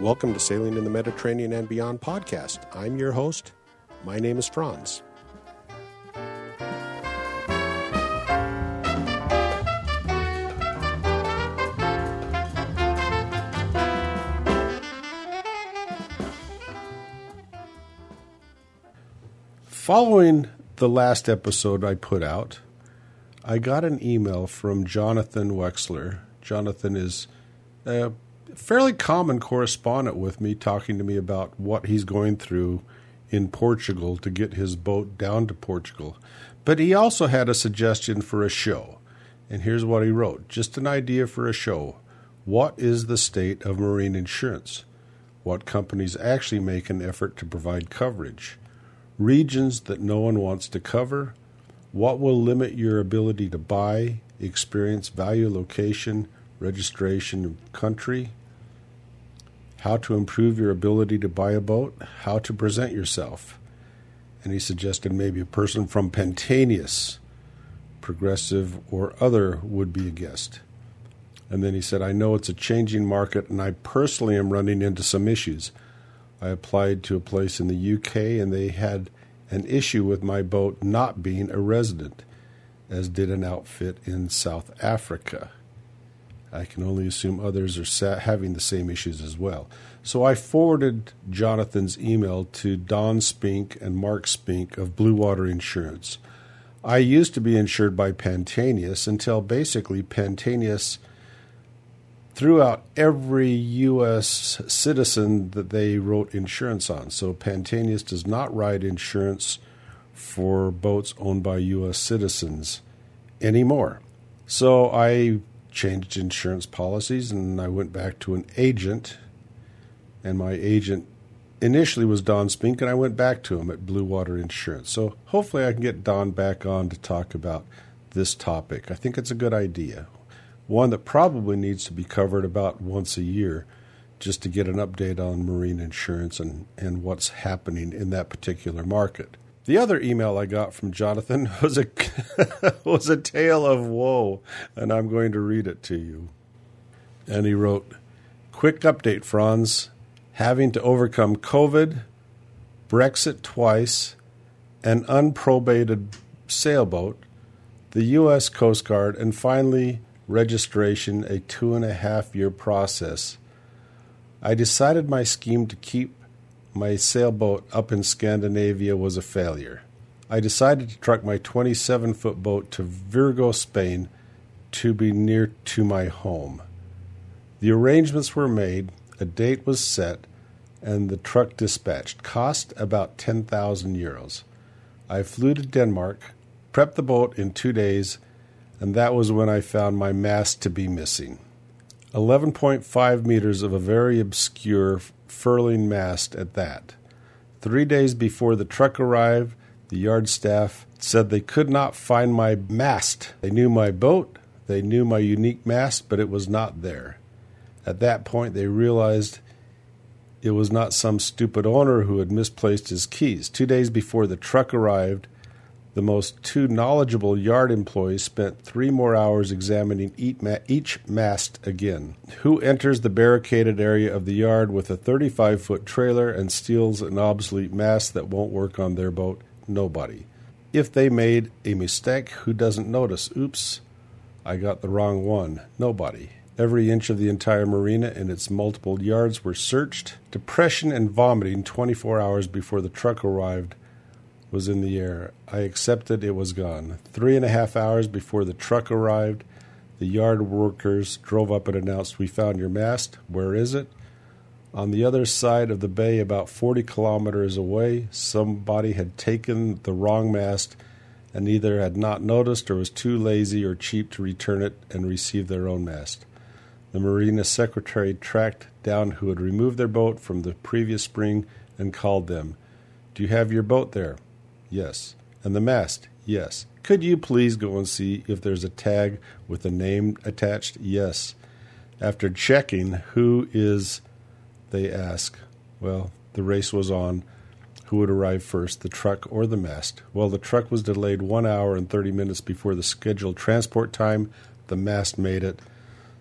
Welcome to Sailing in the Mediterranean and Beyond podcast. I'm your host. My name is Franz. Following the last episode I put out, I got an email from Jonathan Wexler. Jonathan is a fairly common correspondent with me, talking to me about what he's going through in Portugal to get his boat down to Portugal. But he also had a suggestion for a show. And here's what he wrote just an idea for a show. What is the state of marine insurance? What companies actually make an effort to provide coverage? Regions that no one wants to cover? What will limit your ability to buy, experience, value, location, registration, country? How to improve your ability to buy a boat, how to present yourself. And he suggested maybe a person from Pantaenius, progressive or other would be a guest. And then he said, I know it's a changing market and I personally am running into some issues. I applied to a place in the UK and they had an issue with my boat not being a resident, as did an outfit in South Africa. I can only assume others are having the same issues as well. So I forwarded Jonathan's email to Don Spink and Mark Spink of Blue Water Insurance. I used to be insured by Pantaenius until basically Pantaenius threw out every U.S. citizen that they wrote insurance on. So Pantaenius does not write insurance for boats owned by U.S. citizens anymore. So I changed insurance policies and I went back to an agent. And my agent initially was Don Spink, and I went back to him at Blue Water Insurance. So hopefully I can get Don back on to talk about this topic. I think it's a good idea. One that probably needs to be covered about once a year just to get an update on marine insurance and, and what's happening in that particular market. The other email I got from Jonathan was a was a tale of woe, and I'm going to read it to you. And he wrote, "Quick update, Franz. Having to overcome COVID, Brexit twice, an unprobated sailboat, the U.S. Coast Guard, and finally registration, a two and a half year process. I decided my scheme to keep my sailboat up in Scandinavia was a failure. I decided to truck my 27 foot boat to Vigo, Spain, to be near to my home. The arrangements were made, a date was set, and the truck dispatched. Cost about 10,000 euros. I flew to Denmark, prepped the boat in two days, and that was when I found my mast to be missing. 11.5 meters of a very obscure furling mast at that. Three days before the truck arrived, the yard staff said they could not find my mast. They knew my boat, they knew my unique mast, but it was not there. At that point, they realized it was not some stupid owner who had misplaced his keys. Two days before the truck arrived, the most two knowledgeable yard employees spent three more hours examining each mast again. Who enters the barricaded area of the yard with a 35 foot trailer and steals an obsolete mast that won't work on their boat? Nobody. If they made a mistake, who doesn't notice? Oops, I got the wrong one. Nobody. Every inch of the entire marina and its multiple yards were searched. Depression and vomiting 24 hours before the truck arrived was in the air. I accepted it was gone. Three and a half hours before the truck arrived, the yard workers drove up and announced, We found your mast. Where is it? On the other side of the bay, about 40 kilometers away, somebody had taken the wrong mast and either had not noticed or was too lazy or cheap to return it and receive their own mast. The marina secretary tracked down who had removed their boat from the previous spring and called them. Do you have your boat there? Yes. And the mast? Yes. Could you please go and see if there's a tag with a name attached? Yes. After checking who is, they ask. Well, the race was on. Who would arrive first, the truck or the mast? Well, the truck was delayed one hour and 30 minutes before the scheduled transport time. The mast made it.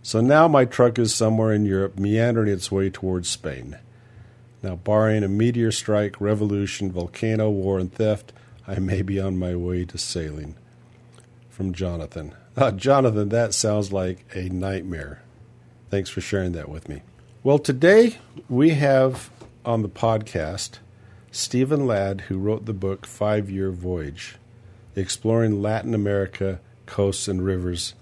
So now my truck is somewhere in Europe, meandering its way towards Spain. Now, barring a meteor strike, revolution, volcano, war, and theft, I may be on my way to sailing. From Jonathan. Uh, Jonathan, that sounds like a nightmare. Thanks for sharing that with me. Well, today we have on the podcast Stephen Ladd, who wrote the book Five Year Voyage, exploring Latin America coasts and rivers.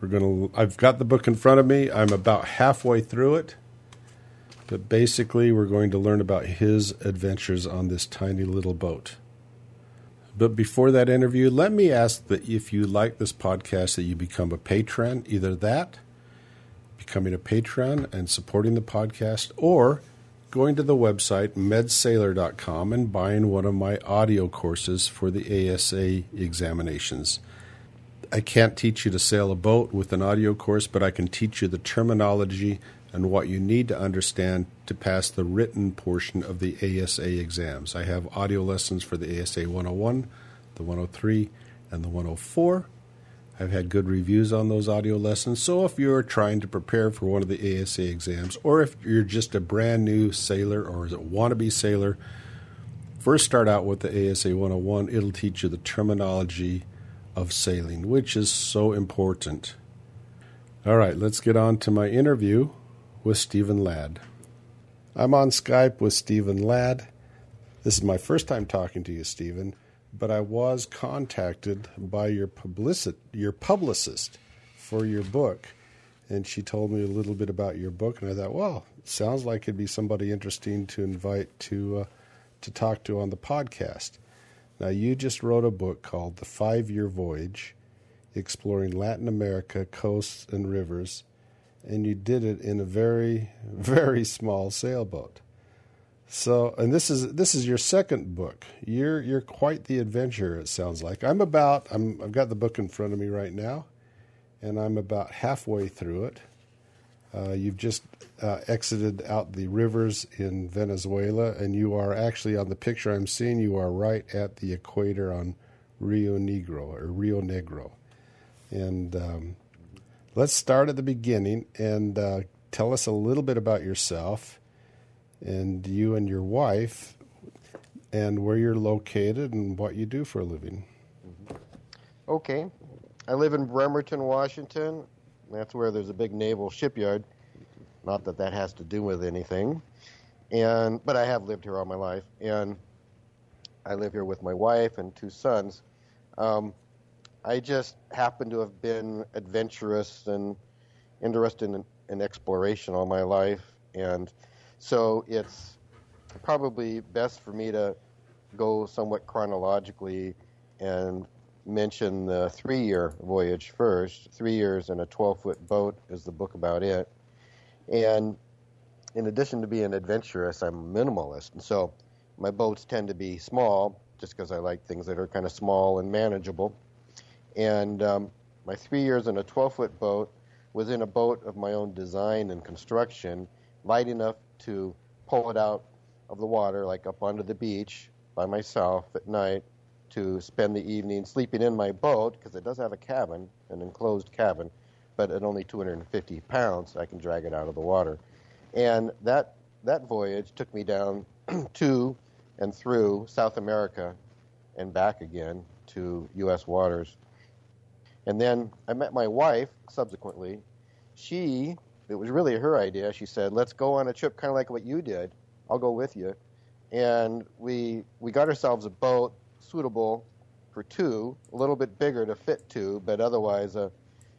We're to. I've got the book in front of me. I'm about halfway through it, but basically, we're going to learn about his adventures on this tiny little boat. But before that interview, let me ask that if you like this podcast, that you become a patron. Either that, becoming a patron and supporting the podcast, or going to the website medsailor.com and buying one of my audio courses for the ASA examinations. I can't teach you to sail a boat with an audio course, but I can teach you the terminology and what you need to understand to pass the written portion of the ASA exams. I have audio lessons for the ASA 101, the 103, and the 104. I've had good reviews on those audio lessons. So if you're trying to prepare for one of the ASA exams, or if you're just a brand new sailor or a wannabe sailor, first start out with the ASA 101. It'll teach you the terminology of sailing, which is so important. All right, let's get on to my interview with Stephen Ladd. I'm on Skype with Stephen Ladd. This is my first time talking to you, Stephen but I was contacted by your publicist, your publicist for your book, and she told me a little bit about your book, and I thought, well, sounds like it'd be somebody interesting to invite to uh, to talk to on the podcast. Now, you just wrote a book called The Five Year Voyage, exploring Latin America coasts and rivers, and you did it in a very, very small sailboat. So, and this is this is your second book. You're you're quite the adventurer. It sounds like. I'm about. I'm. I've got the book in front of me right now, and I'm about halfway through it. Uh, you've just uh, exited out the rivers in Venezuela, and you are actually on the picture I'm seeing. You are right at the equator on Rio Negro or Rio Negro, and um, let's start at the beginning and uh, tell us a little bit about yourself and you and your wife and where you're located and what you do for a living. Okay. I live in Bremerton, Washington. That's where there's a big naval shipyard. Not that that has to do with anything. And but I have lived here all my life and I live here with my wife and two sons. Um, I just happen to have been adventurous and interested in, in exploration all my life and so it's probably best for me to go somewhat chronologically and mention the three year voyage first. Three years in a 12 foot boat is the book about it. And in addition to being adventurous, I'm a minimalist. And so my boats tend to be small just because I like things that are kind of small and manageable. And um, my three years in a 12 foot boat was in a boat of my own design and construction, light enough to pull it out of the water, like up onto the beach by myself at night, to spend the evening sleeping in my boat because it does have a cabin, an enclosed cabin, but at only 250 pounds, I can drag it out of the water. And that that voyage took me down to and through South America and back again to U.S. waters. And then I met my wife subsequently. She it was really her idea. She said, "Let's go on a trip, kind of like what you did. I'll go with you." And we we got ourselves a boat suitable for two, a little bit bigger to fit two, but otherwise a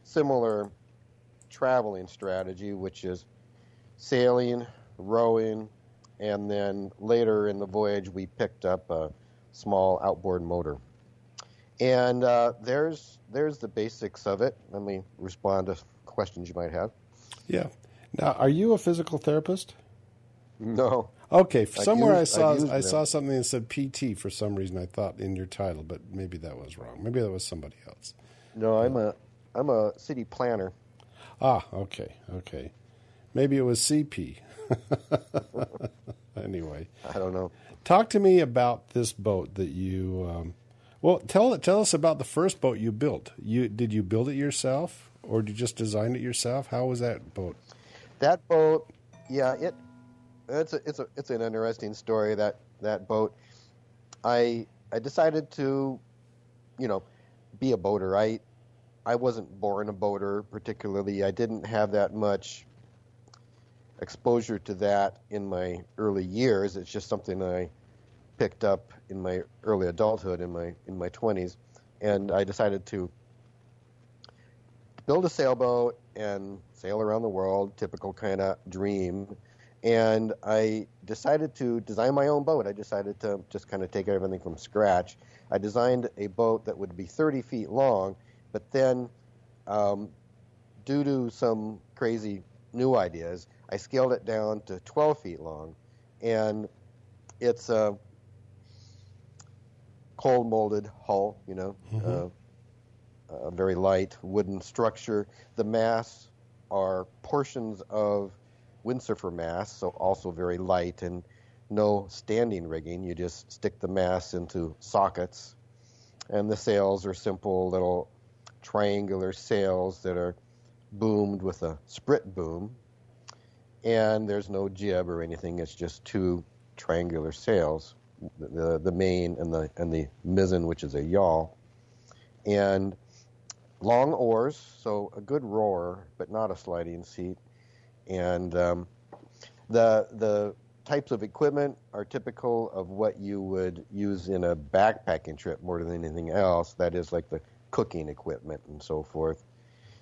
similar traveling strategy, which is sailing, rowing, and then later in the voyage we picked up a small outboard motor. And uh, there's there's the basics of it. Let me respond to questions you might have. Yeah. Now, are you a physical therapist? No. Okay. Somewhere I saw I saw something that said PT for some reason. I thought in your title, but maybe that was wrong. Maybe that was somebody else. No, I'm a I'm a city planner. Ah, okay, okay. Maybe it was CP. anyway, I don't know. Talk to me about this boat that you. Um, well, tell tell us about the first boat you built. You did you build it yourself, or did you just design it yourself? How was that boat? That boat, yeah, it it's a it's a it's an interesting story. That that boat, I I decided to, you know, be a boater. I I wasn't born a boater particularly. I didn't have that much exposure to that in my early years. It's just something I picked up in my early adulthood, in my in my twenties, and I decided to build a sailboat and sail around the world. Typical kind of dream. And I decided to design my own boat. I decided to just kind of take everything from scratch. I designed a boat that would be 30 feet long, but then, um, due to some crazy new ideas, I scaled it down to 12 feet long, and it's a cold molded hull, you know, mm-hmm. uh, a very light wooden structure. The masts are portions of windsurfer masts, so also very light and no standing rigging. You just stick the masts into sockets, and the sails are simple little triangular sails that are boomed with a sprit boom. And there's no jib or anything. It's just two triangular sails, the the main and the and the mizzen, which is a yawl, and long oars, so a good rower, but not a sliding seat. And um, the the types of equipment are typical of what you would use in a backpacking trip more than anything else. That is like the cooking equipment and so forth.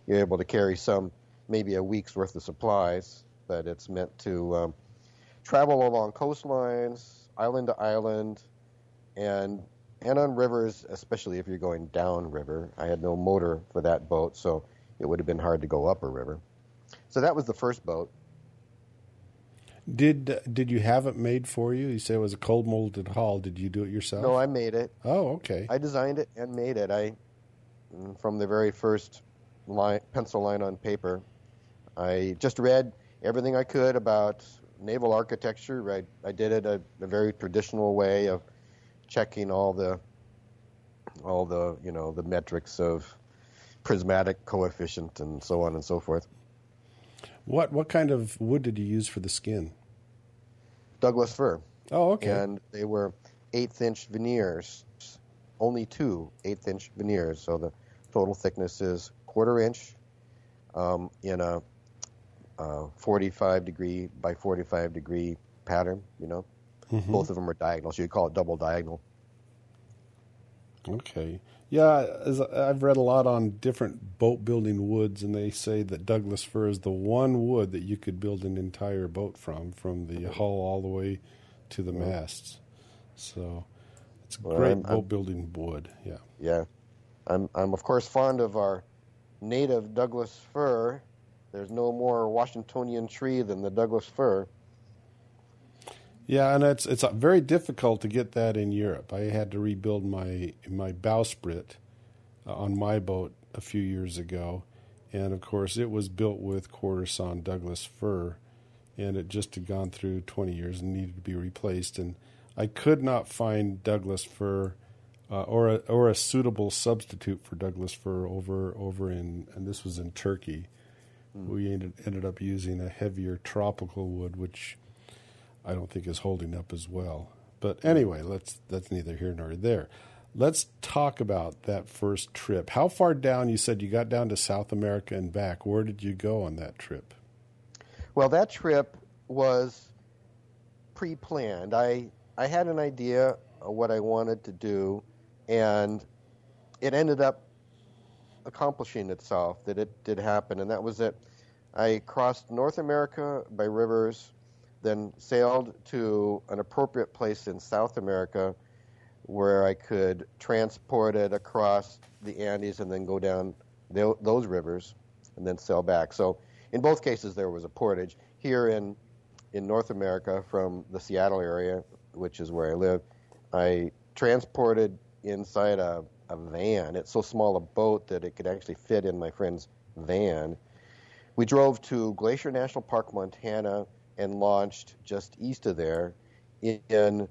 You're able to carry some, maybe a week's worth of supplies, but it's meant to um, travel along coastlines, island to island, and and on rivers, especially if you're going down river. I had no motor for that boat, so it would have been hard to go up a river. So that was the first boat. Did did you have it made for you? You say it was a cold molded hull. Did you do it yourself? No, I made it. Oh, okay. I designed it and made it. I from the very first line, pencil line on paper. I just read everything I could about naval architecture. I, I did it a, a very traditional way of checking all the all the you know the metrics of prismatic coefficient and so on and so forth. What what kind of wood did you use for the skin? Douglas fir. Oh, okay. And they were eighth inch veneers, only two eighth inch veneers. So the total thickness is quarter inch um, in a uh, 45 degree by 45 degree pattern. You know, mm-hmm. both of them are diagonal, so you call it double diagonal. Okay. Yeah, I've read a lot on different boat building woods, and they say that Douglas fir is the one wood that you could build an entire boat from, from the hull all the way to the masts. So it's well, great I'm, boat I'm, building wood. Yeah. Yeah. I'm, I'm, of course, fond of our native Douglas fir. There's no more Washingtonian tree than the Douglas fir. Yeah, and it's it's very difficult to get that in Europe. I had to rebuild my my bowsprit uh, on my boat a few years ago, and of course it was built with quarter sawn Douglas fir, and it just had gone through 20 years and needed to be replaced. And I could not find Douglas fir uh, or a, or a suitable substitute for Douglas fir over over in and this was in Turkey. Mm. We ended ended up using a heavier tropical wood, which I don't think is holding up as well. But anyway, let's that's neither here nor there. Let's talk about that first trip. How far down? You said you got down to South America and back. Where did you go on that trip? Well, that trip was pre-planned. I I had an idea of what I wanted to do, and it ended up accomplishing itself. That it did happen, and that was it. I crossed North America by rivers then sailed to an appropriate place in South America where I could transport it across the Andes and then go down those rivers and then sail back. So in both cases, there was a portage. Here in in North America, from the Seattle area, which is where I live, I transported inside a, a van. It's so small a boat that it could actually fit in my friend's van. We drove to Glacier National Park, Montana, and launched just east of there in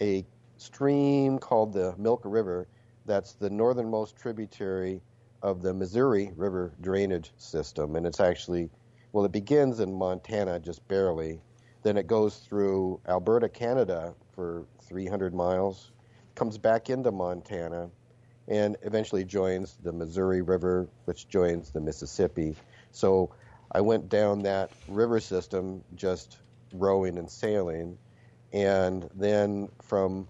a stream called the Milk River. That's the northernmost tributary of the Missouri River drainage system, and it's actually well, it begins in Montana just barely, then it goes through Alberta, Canada for 300 miles, comes back into Montana, and eventually joins the Missouri River, which joins the Mississippi. So I went down that river system just rowing and sailing, and then from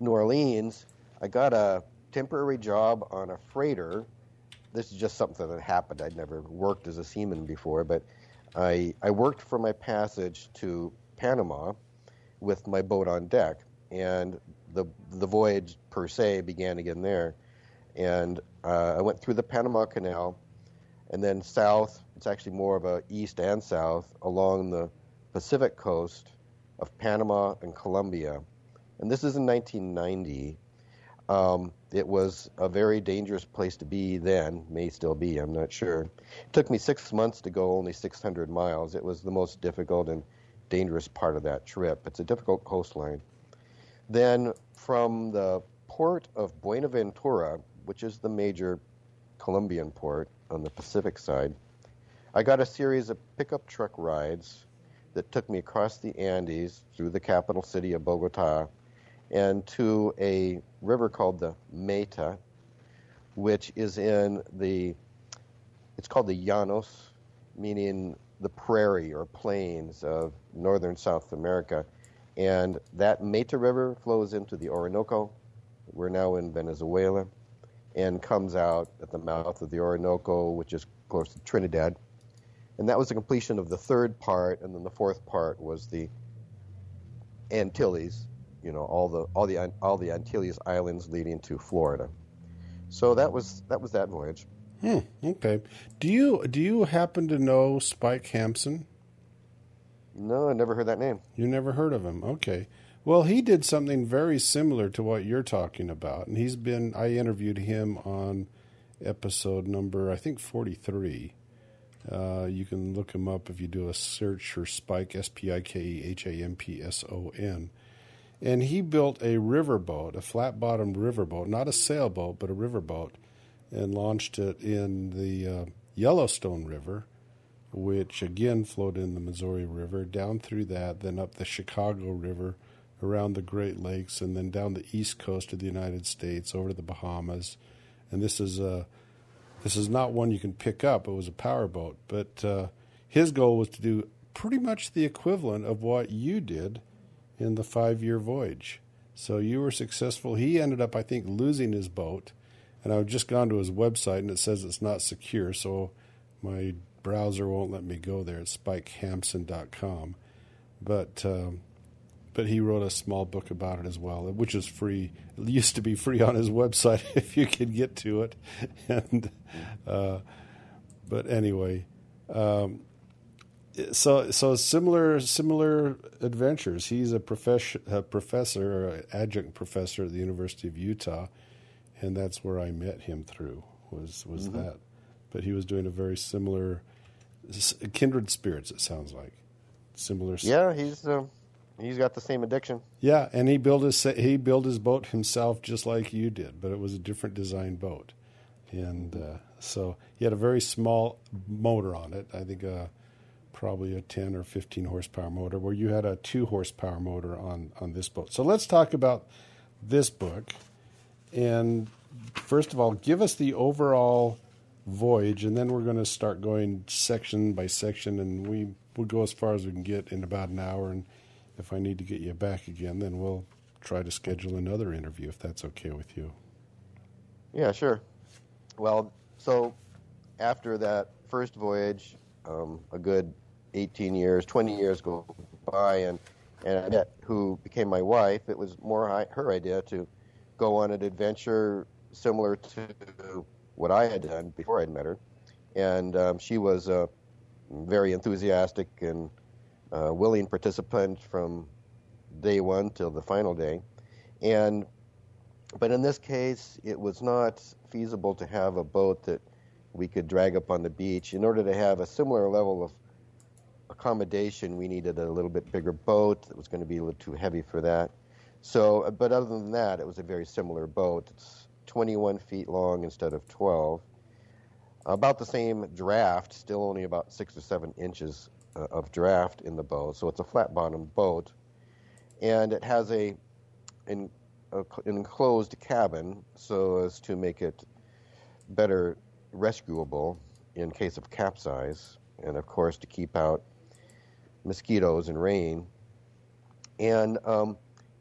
New Orleans, I got a temporary job on a freighter. This is just something that happened. I'd never worked as a seaman before, but I, I worked for my passage to Panama with my boat on deck, and the the voyage per se began again there. And uh, I went through the Panama Canal, and then south. It's actually more of a east and south along the Pacific coast of Panama and Colombia. And this is in 1990. Um, it was a very dangerous place to be then, may still be, I'm not sure. It took me six months to go only 600 miles. It was the most difficult and dangerous part of that trip. It's a difficult coastline. Then from the port of Buenaventura, which is the major Colombian port on the Pacific side, I got a series of pickup truck rides that took me across the Andes through the capital city of Bogota and to a river called the Meta, which is in the, it's called the Llanos, meaning the prairie or plains of northern South America. And that Meta River flows into the Orinoco. We're now in Venezuela and comes out at the mouth of the Orinoco, which is close to Trinidad. And that was the completion of the third part, and then the fourth part was the Antilles, you know, all the all the all the Antilles Islands leading to Florida. So that was that was that voyage. Hmm, okay. Do you do you happen to know Spike Hampson? No, I never heard that name. You never heard of him? Okay. Well, he did something very similar to what you're talking about, and he's been. I interviewed him on episode number I think 43. Uh, you can look him up if you do a search for Spike S P I K E H A M P S O N. And he built a riverboat, a flat bottomed riverboat, not a sailboat, but a riverboat, and launched it in the uh, Yellowstone River, which again flowed in the Missouri River, down through that, then up the Chicago River, around the Great Lakes, and then down the east coast of the United States, over to the Bahamas. And this is a this is not one you can pick up. It was a powerboat, but uh, his goal was to do pretty much the equivalent of what you did in the five year voyage. So you were successful. He ended up, I think, losing his boat. And I've just gone to his website and it says it's not secure. So my browser won't let me go there. It's spikehampson.com. But, um, but he wrote a small book about it as well, which is free. It used to be free on his website if you could get to it. And, uh, but anyway, um, so so similar similar adventures. He's a professor, a professor, or adjunct professor at the University of Utah, and that's where I met him through. Was was mm-hmm. that? But he was doing a very similar, kindred spirits. It sounds like similar. Yeah, he's uh, he's got the same addiction. Yeah, and he built his he built his boat himself just like you did, but it was a different design boat, and uh, so he had a very small motor on it. I think. Uh, probably a 10 or 15 horsepower motor, where you had a 2 horsepower motor on, on this boat. So let's talk about this book. And first of all, give us the overall voyage, and then we're going to start going section by section, and we will go as far as we can get in about an hour. And if I need to get you back again, then we'll try to schedule another interview if that's okay with you. Yeah, sure. Well, so after that first voyage, um, a good 18 years, 20 years go by, and and Annette, who became my wife, it was more her idea to go on an adventure similar to what I had done before I'd met her, and um, she was a very enthusiastic and uh, willing participant from day one till the final day, and but in this case, it was not feasible to have a boat that we could drag up on the beach. In order to have a similar level of accommodation, we needed a little bit bigger boat. that was going to be a little too heavy for that. So, but other than that, it was a very similar boat. It's 21 feet long instead of 12. About the same draft, still only about six or seven inches uh, of draft in the boat. So it's a flat bottomed boat. And it has a, a enclosed cabin so as to make it better rescuable in case of capsize. And of course, to keep out mosquitoes and rain. And um,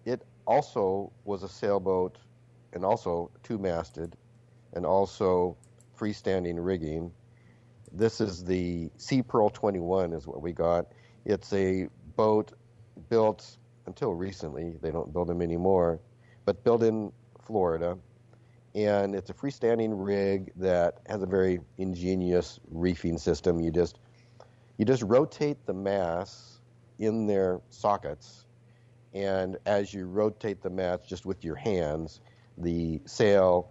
it also was a sailboat and also two masted and also freestanding rigging. This is the Sea Pearl 21 is what we got. It's a boat built until recently. They don't build them anymore, but built in Florida. And it's a freestanding rig that has a very ingenious reefing system. You just you just rotate the masts in their sockets, and as you rotate the masts just with your hands, the sail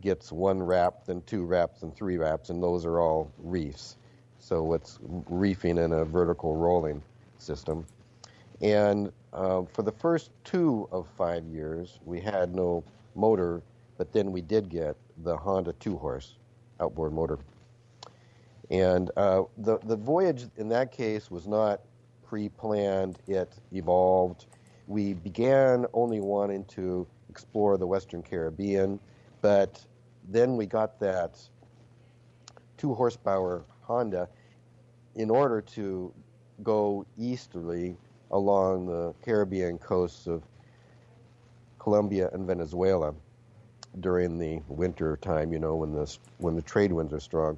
gets one wrap, then two wraps, and three wraps, and those are all reefs. So it's reefing in a vertical rolling system. And uh, for the first two of five years, we had no motor, but then we did get the Honda two horse outboard motor. And uh, the, the voyage in that case was not pre planned, it evolved. We began only wanting to explore the Western Caribbean. But then we got that two horsepower Honda in order to go easterly along the Caribbean coasts of Colombia and Venezuela during the winter time, you know, when the when the trade winds are strong,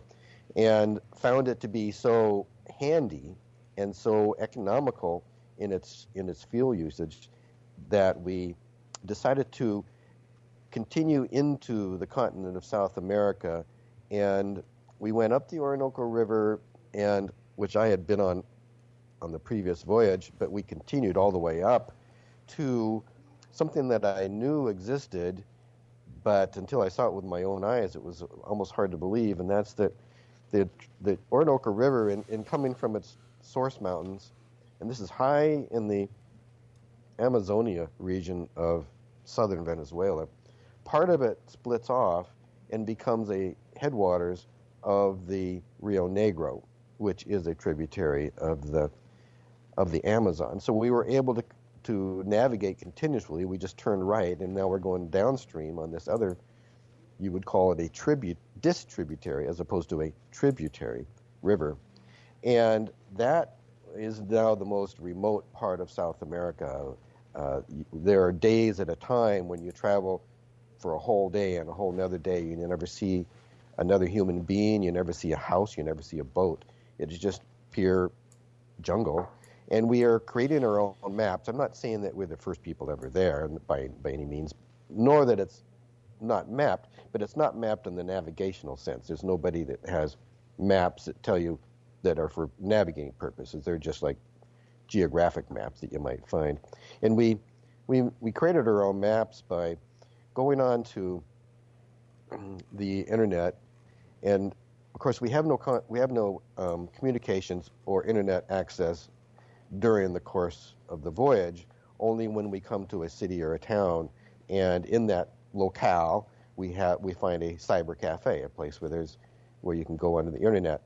and found it to be so handy and so economical in its in its fuel usage that we decided to continue into the continent of South America, and we went up the Orinoco River, and which I had been on on the previous voyage, but we continued all the way up to something that I knew existed, but until I saw it with my own eyes, it was almost hard to believe, and that's that the the Orinoco River, in, in coming from its source mountains, and this is high in the Amazonia region of southern Venezuela. Part of it splits off and becomes a headwaters of the Rio Negro, which is a tributary of the of the Amazon. So we were able to to navigate continuously. We just turned right, and now we're going downstream on this other. You would call it a tribute distributary as opposed to a tributary river, and that is now the most remote part of South America. Uh, there are days at a time when you travel for a whole day and a whole another day. You never see another human being. You never see a house. You never see a boat. It is just pure jungle. And we are creating our own maps. I'm not saying that we're the first people ever there by, by any means, nor that it's not mapped, but it's not mapped in the navigational sense. There's nobody that has maps that tell you that are for navigating purposes. They're just like geographic maps that you might find. And we, we, we created our own maps by going on to the internet, and of course we have no con- we have no um, communications or internet access during the course of the voyage. Only when we come to a city or a town, and in that locale we have we find a cyber cafe, a place where there's where you can go onto the internet,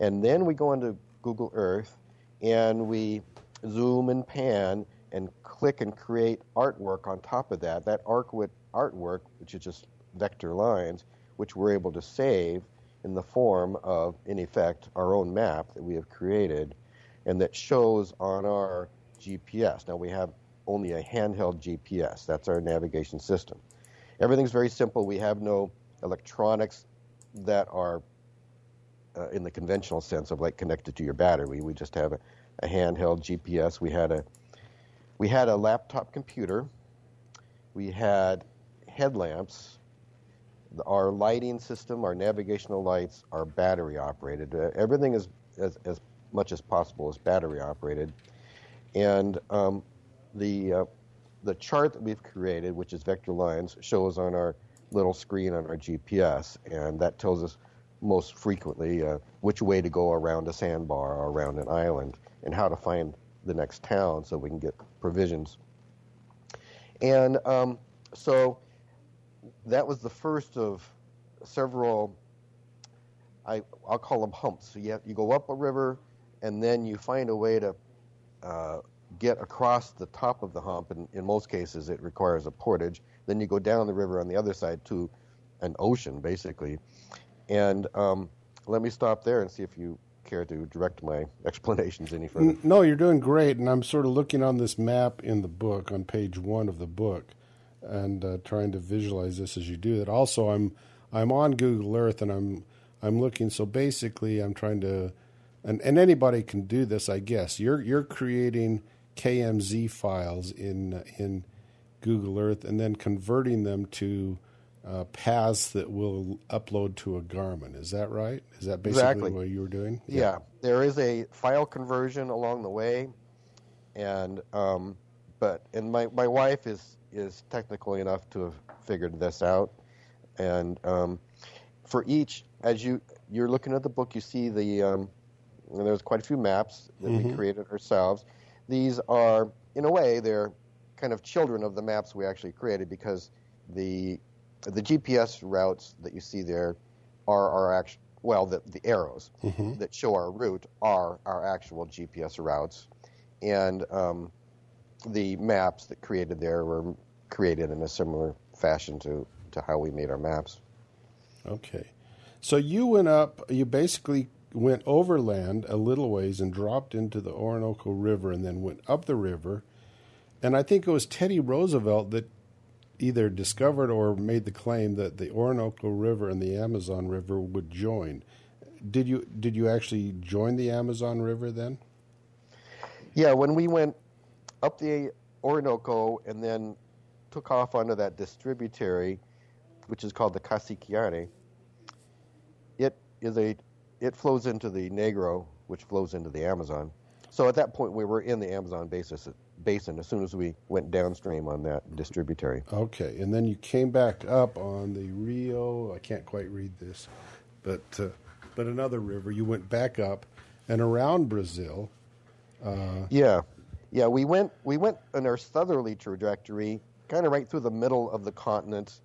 and then we go onto Google Earth, and we zoom and pan and click and create artwork on top of that. That artwork, artwork, which is just vector lines, which we're able to save in the form of, in effect, our own map that we have created and that shows on our GPS. Now we have only a handheld GPS. That's our navigation system. Everything's very simple. We have no electronics that are uh, in the conventional sense of like connected to your battery. We just have a, a handheld GPS. We had a we had a laptop computer. We had headlamps. Our lighting system, our navigational lights, are battery operated. Uh, everything is as, as much as possible is battery operated. And um, the uh, the chart that we've created, which is vector lines, shows on our little screen on our GPS, and that tells us most frequently uh, which way to go around a sandbar or around an island and how to find the next town so we can get provisions. And um, so that was the first of several. I I'll call them humps. So you have, you go up a river, and then you find a way to uh, get across the top of the hump. And in most cases, it requires a portage. Then you go down the river on the other side to an ocean, basically. And um, let me stop there and see if you care to direct my explanations any further. No, you're doing great, and I'm sort of looking on this map in the book on page one of the book, and uh, trying to visualize this as you do that. Also, I'm I'm on Google Earth, and I'm I'm looking. So basically, I'm trying to, and and anybody can do this, I guess. You're you're creating KMZ files in in Google Earth, and then converting them to uh, paths that will upload to a Garmin. Is that right? Is that basically Exactly. what you were doing? Yeah. there is a file conversion along the way, and um, but and my, my wife is is technical enough to have figured this out, and um, for each as you you're looking at the book, you see the um, and there's quite a few maps that we created ourselves. These are in a way they're kind of children of the maps we actually created because the the GPS routes that you see there are our actual well the, the arrows that show our route are our actual GPS routes, and um, the maps that created there were created in a similar fashion to to how we made our maps. Okay. So you went up, you basically went overland a little ways and dropped into the Orinoco River and then went up the river. And I think it was Teddy Roosevelt that either discovered or made the claim that the Orinoco River and the Amazon River would join. Did you did you actually join the Amazon River then? Yeah, when we went up the Orinoco and then took off onto that distributary, which is called the Casiquiare, it is a it flows into the Negro, which flows into the Amazon. So at that point, we were in the Amazon basis, basin as soon as we went downstream on that distributary. Okay, and then you came back up on the Rio. I can't quite read this, but uh, but another river. You went back up and around Brazil. Yeah, yeah. We went we went on our southerly trajectory, kind of right through the middle of the continent.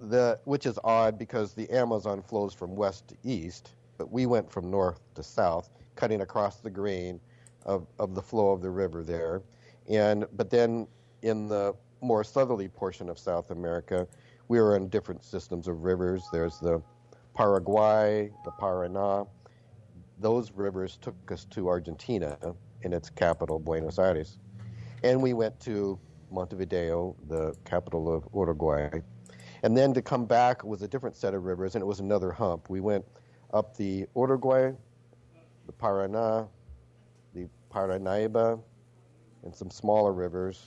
The which is odd because the Amazon flows from west to east, but we went from north to south, cutting across the grain of, of the flow of the river there. And but then in the more southerly portion of South America, we were in different systems of rivers. There's the Paraguay, the Paraná, those rivers took us to Argentina in its capital, Buenos Aires. And we went to Montevideo, the capital of Uruguay. And then to come back was a different set of rivers, and it was another hump. We went up the Uruguay, the Paraná, Paranaíba, and some smaller rivers.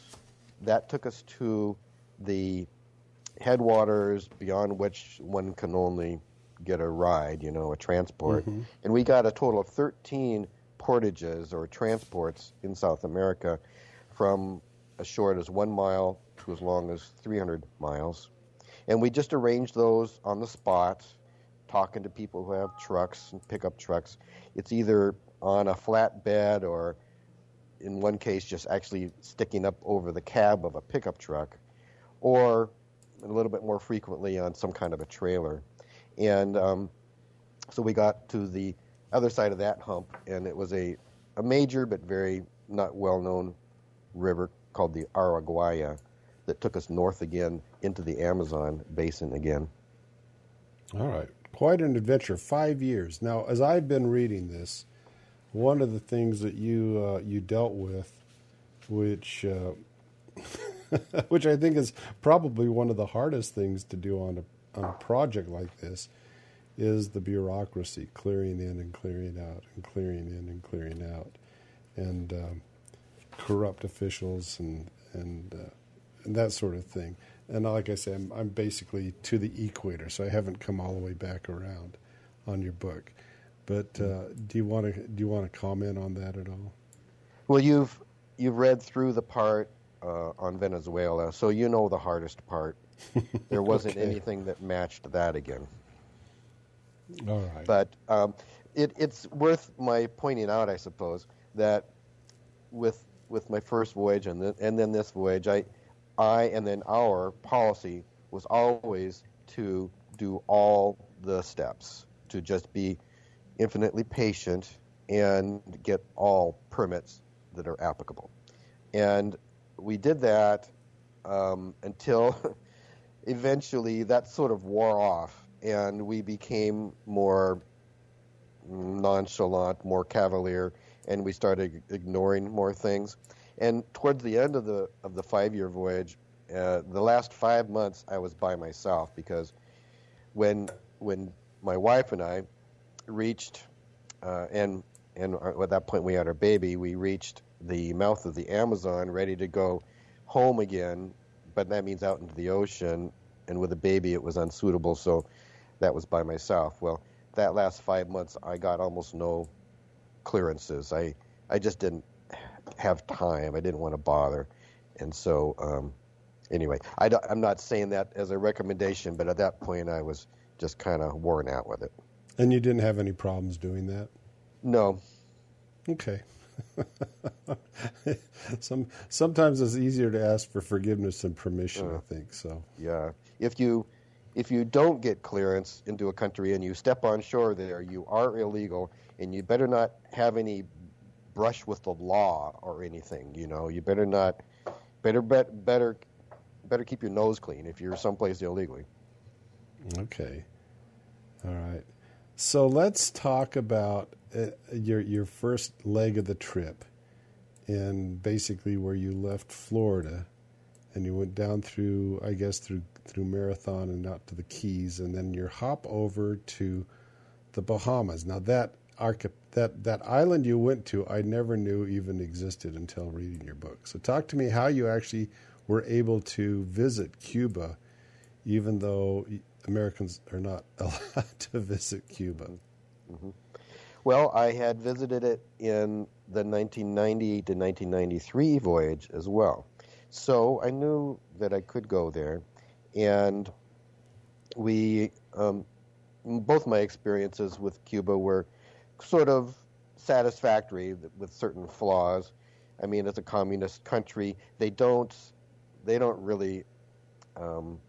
That took us to the headwaters beyond which one can only get a ride, you know, a transport. Mm-hmm. And we got a total of 13 portages or transports in South America from as short as one mile to as long as 300 miles. And we just arranged those on the spot, talking to people who have trucks and pickup trucks. It's either on a flatbed or, in one case, just actually sticking up over the cab of a pickup truck, or a little bit more frequently on some kind of a trailer. And um, so we got to the other side of that hump, and it was a, a major but very not well known river called the Araguaia that took us north again into the Amazon basin again. All right, quite an adventure. Five years now. As I've been reading this, one of the things that you uh, you dealt with, which uh, which I think is probably one of the hardest things to do on a on a project like this, is the bureaucracy, clearing in and clearing out and clearing in and clearing out, and um, corrupt officials and and, uh, and that sort of thing. And like I said, I'm, I'm basically to the equator, so I haven't come all the way back around on your book. But uh, do you want to do you want to comment on that at all? Well, you've you've read through the part uh, on Venezuela, so you know the hardest part. There wasn't Okay. anything that matched that again. All right. But um, it, it's worth my pointing out, I suppose, that with with my first voyage and then, and then this voyage, I I and then our policy was always to do all the steps, to just be infinitely patient and get all permits that are applicable. And we did that um, until eventually that sort of wore off, and we became more nonchalant, more cavalier, and we started ignoring more things. And towards the end of the of the five year voyage, uh, the last five months I was by myself because when when my wife and I reached uh, and and at that point we had our baby, we reached the mouth of the Amazon, ready to go home again, but that means out into the ocean. And with a baby, it was unsuitable, so that was by myself. Well, that last five months, I got almost no clearances. I I just didn't have time. I didn't want to bother, and so um, anyway, I am not saying that as a recommendation, but at that point, I was just kind of worn out with it. And you didn't have any problems doing that? No. Okay. Some sometimes it's easier to ask for forgiveness than permission. Uh, I think so. Yeah. If you if you don't get clearance into a country and you step on shore there, you are illegal, and you better not have any brush with the law or anything. You know, you better not, better bet, better, better keep your nose clean if you're someplace illegally. Okay, all right. So let's talk about uh, your your first leg of the trip, and basically where you left Florida, and you went down through, I guess through through Marathon and out to the Keys, and then you hop over to the Bahamas. Now that that that island you went to, I never knew even existed until reading your book. So talk to me how you actually were able to visit Cuba, even though Americans are not allowed to visit Cuba. Mm-hmm. Well, I had visited it in the 1990 to 1993 voyage as well. So I knew that I could go there and we um, both my experiences with Cuba were sort of satisfactory with certain flaws. I mean, as a communist country, they don't they don't really um,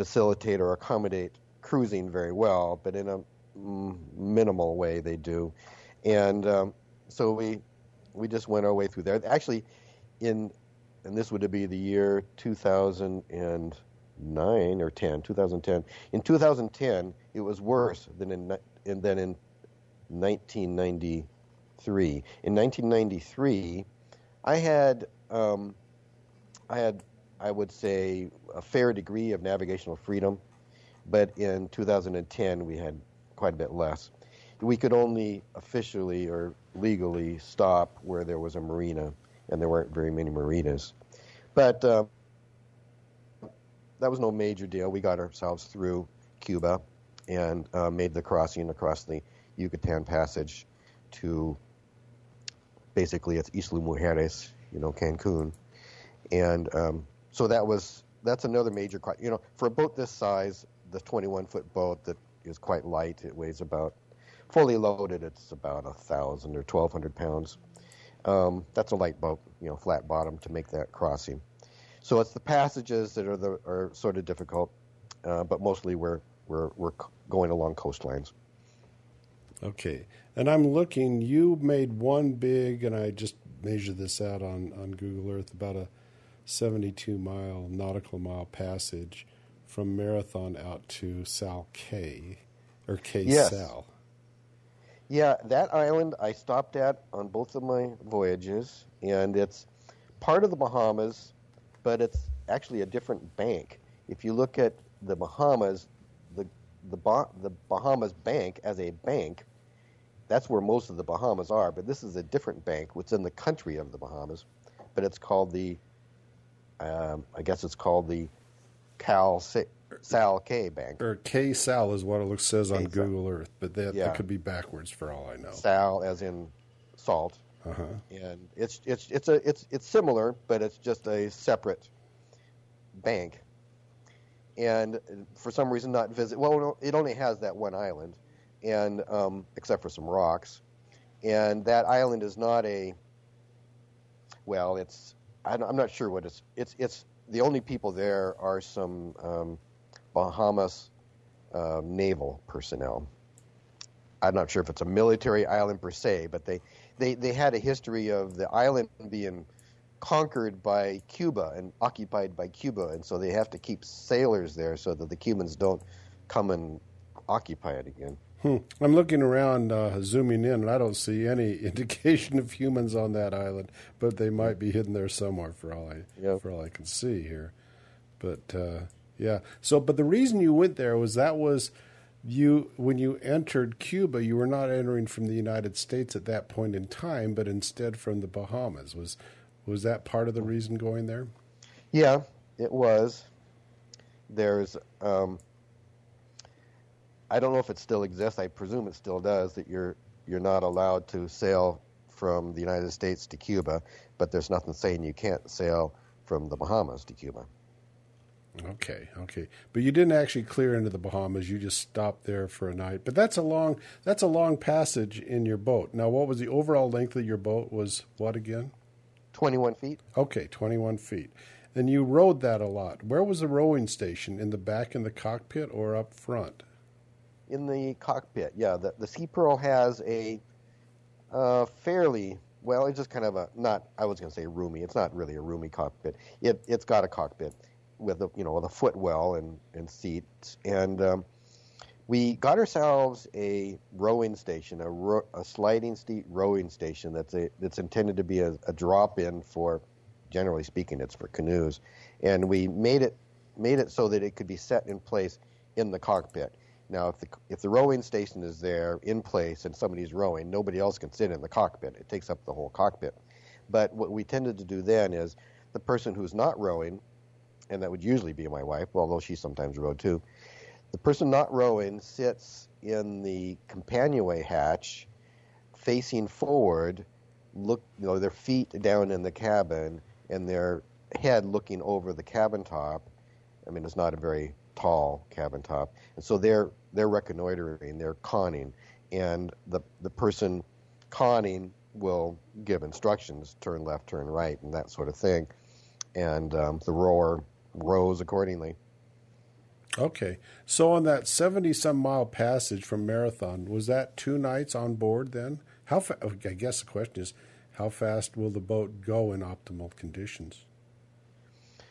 facilitate or accommodate cruising very well, but in a minimal way they do. And um, so we we just went our way through there. Actually, in and this would be the year 2009 or 10, 2010. In 2010, it was worse than in, than in 1993. In 1993, I had um, I had I would say a fair degree of navigational freedom, but in 2010 we had quite a bit less. We could only officially or legally stop where there was a marina and there weren't very many marinas. But uh, that was no major deal. We got ourselves through Cuba and uh, made the crossing across the Yucatan Passage to basically it's Isla Mujeres, you know, Cancun, and um, so that was that's another major. You know, for a boat this size, the 21 foot boat that is quite light, it weighs about fully loaded, it's about a thousand or 1,200 pounds. Um, that's a light boat, you know, flat bottom to make that crossing. So it's the passages that are the are sort of difficult, uh, but mostly we're we're we're going along coastlines. Okay, and I'm looking. You made one big, and I just measured this out on on Google Earth, about a 72 mile nautical mile passage from Marathon out to Sal Cay or Cay yes. Sal. Yeah, that island I stopped at on both of my voyages, and it's part of the Bahamas, but it's actually a different bank. If you look at the Bahamas, the the, bah- the Bahamas Bank as a bank, that's where most of the Bahamas are. But this is a different bank, what's in the country of the Bahamas, but it's called the, um, I guess it's called the Cal Sal K Bank. Or Cay Sal is what it looks says on Google Earth, but that, yeah. that, could be backwards for all I know. Sal as in salt. Uh-huh. And it's it's it's a it's it's similar, but it's just a separate bank. And for some reason, not visit. Well, it only has that one island, and um, except for some rocks, and that island is not a. Well, it's I'm not sure what it's it's it's the only people there are some um, Bahamas uh, naval personnel. I'm not sure if it's a military island per se, but they, they, they had a history of the island being conquered by Cuba and occupied by Cuba, and so they have to keep sailors there so that the Cubans don't come and occupy it again. Hmm. I'm looking around, uh, zooming in, and I don't see any indication of humans on that island, but they might be hidden there somewhere for all I yep. for all I can see here. But uh, yeah, so but the reason you went there was that was you when you entered Cuba, you were not entering from the United States at that point in time, but instead from the Bahamas. Was was that part of the reason going there? Yeah, it was. There's um, I don't know if it still exists. I presume it still does. That you're you're not allowed to sail from the United States to Cuba, but there's nothing saying you can't sail from the Bahamas to Cuba. Okay, okay, but you didn't actually clear into the Bahamas. You just stopped there for a night. But that's a long that's a long passage in your boat. Now, what was the overall length of your boat? Was what again? Twenty one feet. Okay, twenty one feet. And you rowed that a lot. Where was the rowing station? In the back in the cockpit or up front? In the cockpit. Yeah, the the Sea Pearl has a uh, fairly well. It's just kind of a not. I was going to say roomy. It's not really a roomy cockpit. It it's got a cockpit with a you know with a footwell and and seats and. Um, we got ourselves a rowing station, a, ro- a sliding seat rowing station that's a, that's intended to be a, a drop-in for, generally speaking, it's for canoes, and we made it made it so that it could be set in place in the cockpit. Now, if the if the rowing station is there in place and somebody's rowing, nobody else can sit in the cockpit. It takes up the whole cockpit. But what we tended to do then is the person who's not rowing, and that would usually be my wife, although she sometimes rowed too. The person not rowing sits in the companionway hatch, facing forward, look, you know, their feet down in the cabin and their head looking over the cabin top. I mean, it's not a very tall cabin top, and so they're they're reconnoitering, they're conning, and the the person conning will give instructions, turn left, turn right, and that sort of thing, and um, the rower rows accordingly. Okay, so on that seventy some mile passage from Marathon, was that two nights on board? Then how? Fa- I guess the question is, how fast will the boat go in optimal conditions?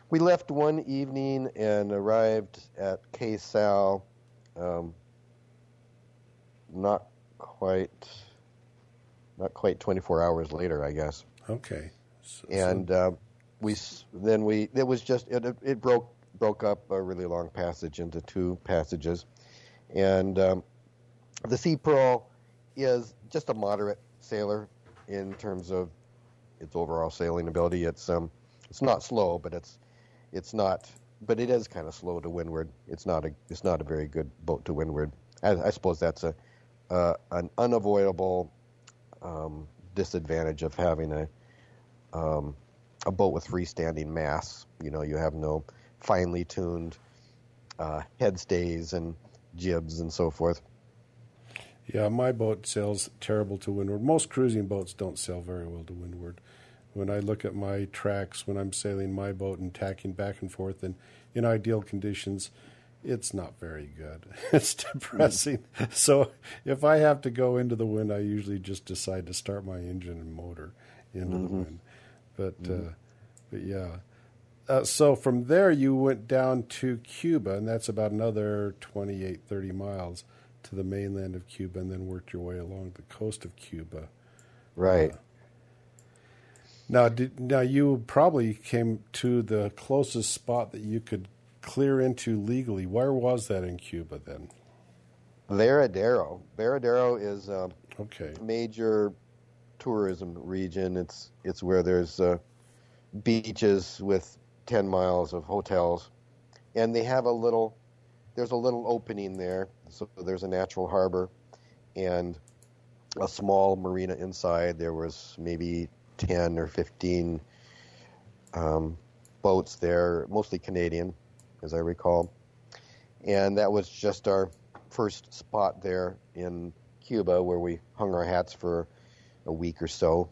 We left one evening and arrived at Sal um, not quite not quite 24 hours later, I guess. Okay. So, and uh, we then we it was just it, it broke broke up a really long passage into two passages, and um, the Sea Pearl is just a moderate sailor in terms of its overall sailing ability. It's um it's not slow, but it's it's not but it is kind of slow to windward. It's not a it's not a very good boat to windward. I, I suppose that's a uh, an unavoidable um, disadvantage of having a um, a boat with freestanding masts. You know, you have no finely tuned uh, head stays and jibs and so forth. Yeah, my boat sails terrible to windward. Most cruising boats don't sail very well to windward when I look at my tracks when I'm sailing my boat and tacking back and forth and in ideal conditions, it's not very good. It's depressing. so if I have to go into the wind, I usually just decide to start my engine and motor into mm-hmm. the wind. But mm-hmm. uh, but yeah. Uh, so from there you went down to Cuba, and that's about another 28, 30 miles to the mainland of Cuba, and then worked your way along the coast of Cuba. Right. Uh, now, did, now you probably came to the closest spot that you could clear into legally. Where was that in Cuba then? Varadero. Varadero is a okay. major tourism region. It's it's where there's uh, beaches with ten miles of hotels, and they have a little. There's a little opening there, so there's a natural harbor, and a small marina inside. There was maybe 10 or 15 um, boats there, mostly Canadian, as I recall. And that was just our first spot there in Cuba where we hung our hats for a week or so,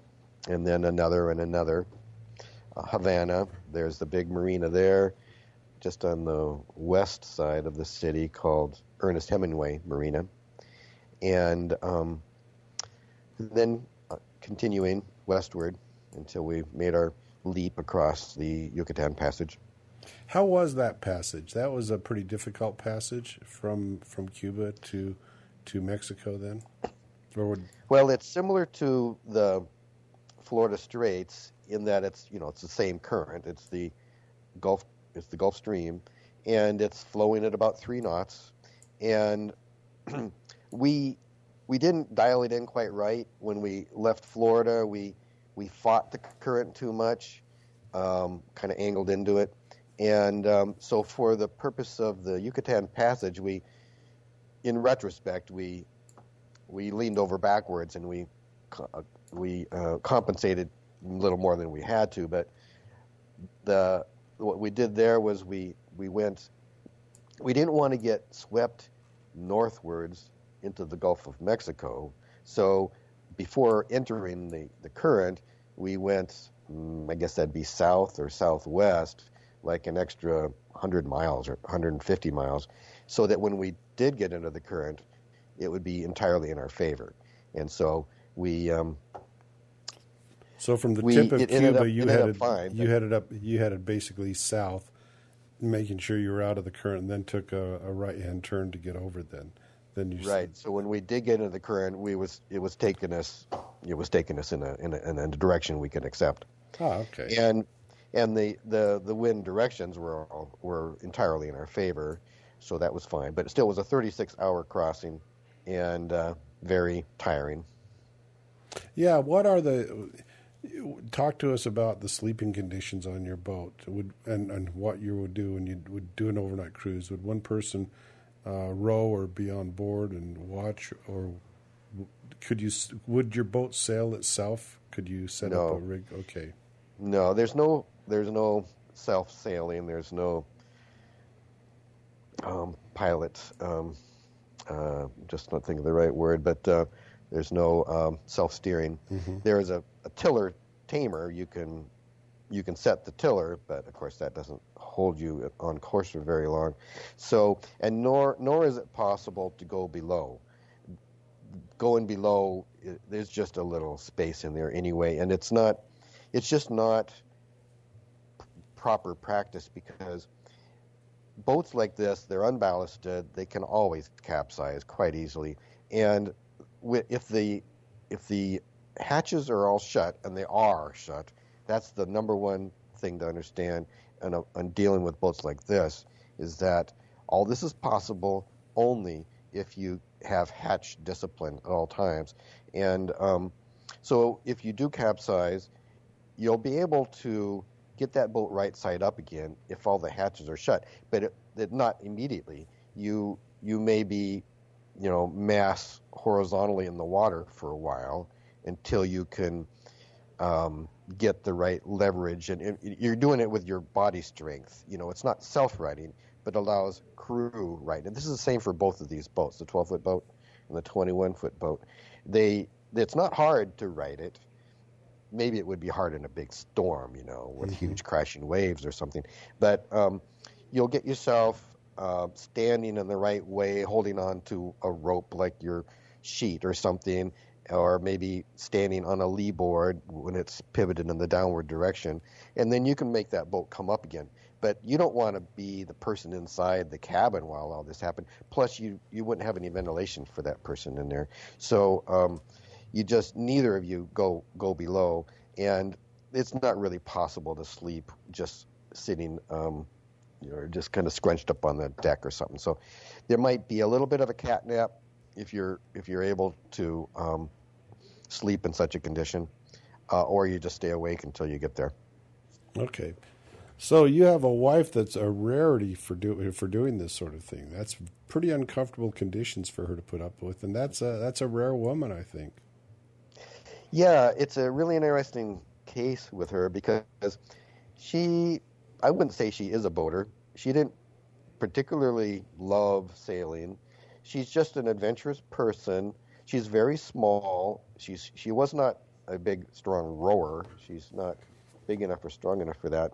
and then another and another. Havana. There's the big marina there, just on the west side of the city, called Ernest Hemingway Marina, and um, then uh, continuing westward until we made our leap across the Yucatan Passage. How was that passage? That was a pretty difficult passage from from Cuba to to Mexico. Then, or would Well, it's similar to the Florida Straits in that it's you know it's the same current. It's the Gulf it's the Gulf Stream, and it's flowing at about three knots. And we we didn't dial it in quite right when we left Florida. We we fought the current too much, um, kind of angled into it, and um, so for the purpose of the Yucatan Passage, we in retrospect we we leaned over backwards and we uh, we uh, compensated a little more than we had to, but the what we did there was we we went we didn't want to get swept northwards into the Gulf of Mexico. So before entering the, the current, we went, mm, I guess that'd be south or southwest, like an extra 100 miles or 150 miles, so that when we did get into the current, it would be entirely in our favor. And so we um, so from the We- tip of Cuba, up- you headed up fine, you headed up you headed basically south, making sure you were out of the current, and then took a, a right hand turn to get over. Then, then you Right. So when we did get into the current, we was it was taking us it was taking us in a in a, in a direction we can accept. Ah, okay. And and the, the, the wind directions were all, were entirely in our favor, so that was fine. But it still was a 36 hour crossing, and uh, very tiring. Yeah, what are the talk to us about the sleeping conditions on your boat would and, and what you would do when you would do an overnight cruise would one person uh, row or be on board and watch or could you would your boat sail itself could you set up a rig okay No, there's no there's no self sailing. There's no um, pilot. Um, uh, just not thinking of the right word, but uh, there's no um, self steering. There's a, a tiller tamer. You can you can set the tiller, but of course that doesn't hold you on course for very long. So and nor nor is it possible to go below. Going below, there's just a little space in there anyway, and it's not it's just not proper practice because boats like this they're unballasted they can always capsize quite easily and if the if the hatches are all shut and they are shut that's the number one thing to understand and uh, and dealing with boats like this is that all this is possible only if you have hatch discipline at all times and um, so if you do capsize you'll be able to get that boat right side up again if all the hatches are shut, but it, it not immediately. You you may be, you know, mass horizontally in the water for a while until you can um, get the right leverage, and it, you're doing it with your body strength. You know, it's not self-righting, but allows crew right. And this is the same for both of these boats, the 12-foot boat and the 21-foot boat. They it's not hard to right it maybe it would be hard in a big storm, you know, with huge crashing waves or something. But um, you'll get yourself uh, standing in the right way, holding on to a rope like your sheet or something, or maybe standing on a lee board when it's pivoted in the downward direction, and then you can make that boat come up again. But you don't want to be the person inside the cabin while all this happened. Plus, you you wouldn't have any ventilation for that person in there. So um, you just neither of you go go below, and it's not really possible to sleep just sitting, um, you know, just kind of scrunched up on the deck or something. So there might be a little bit of a cat nap if you're if you're able to um, sleep in such a condition, uh, or you just stay awake until you get there. okay so you have a wife that's a rarity for do, for doing this sort of thing that's pretty uncomfortable conditions for her to put up with and that's a that's a rare woman i think Yeah, it's a really interesting case with her because she, I wouldn't say she is a boater. She didn't particularly love sailing. She's just an adventurous person. She's very small. She's she was not a big strong rower. She's not big enough or strong enough for that.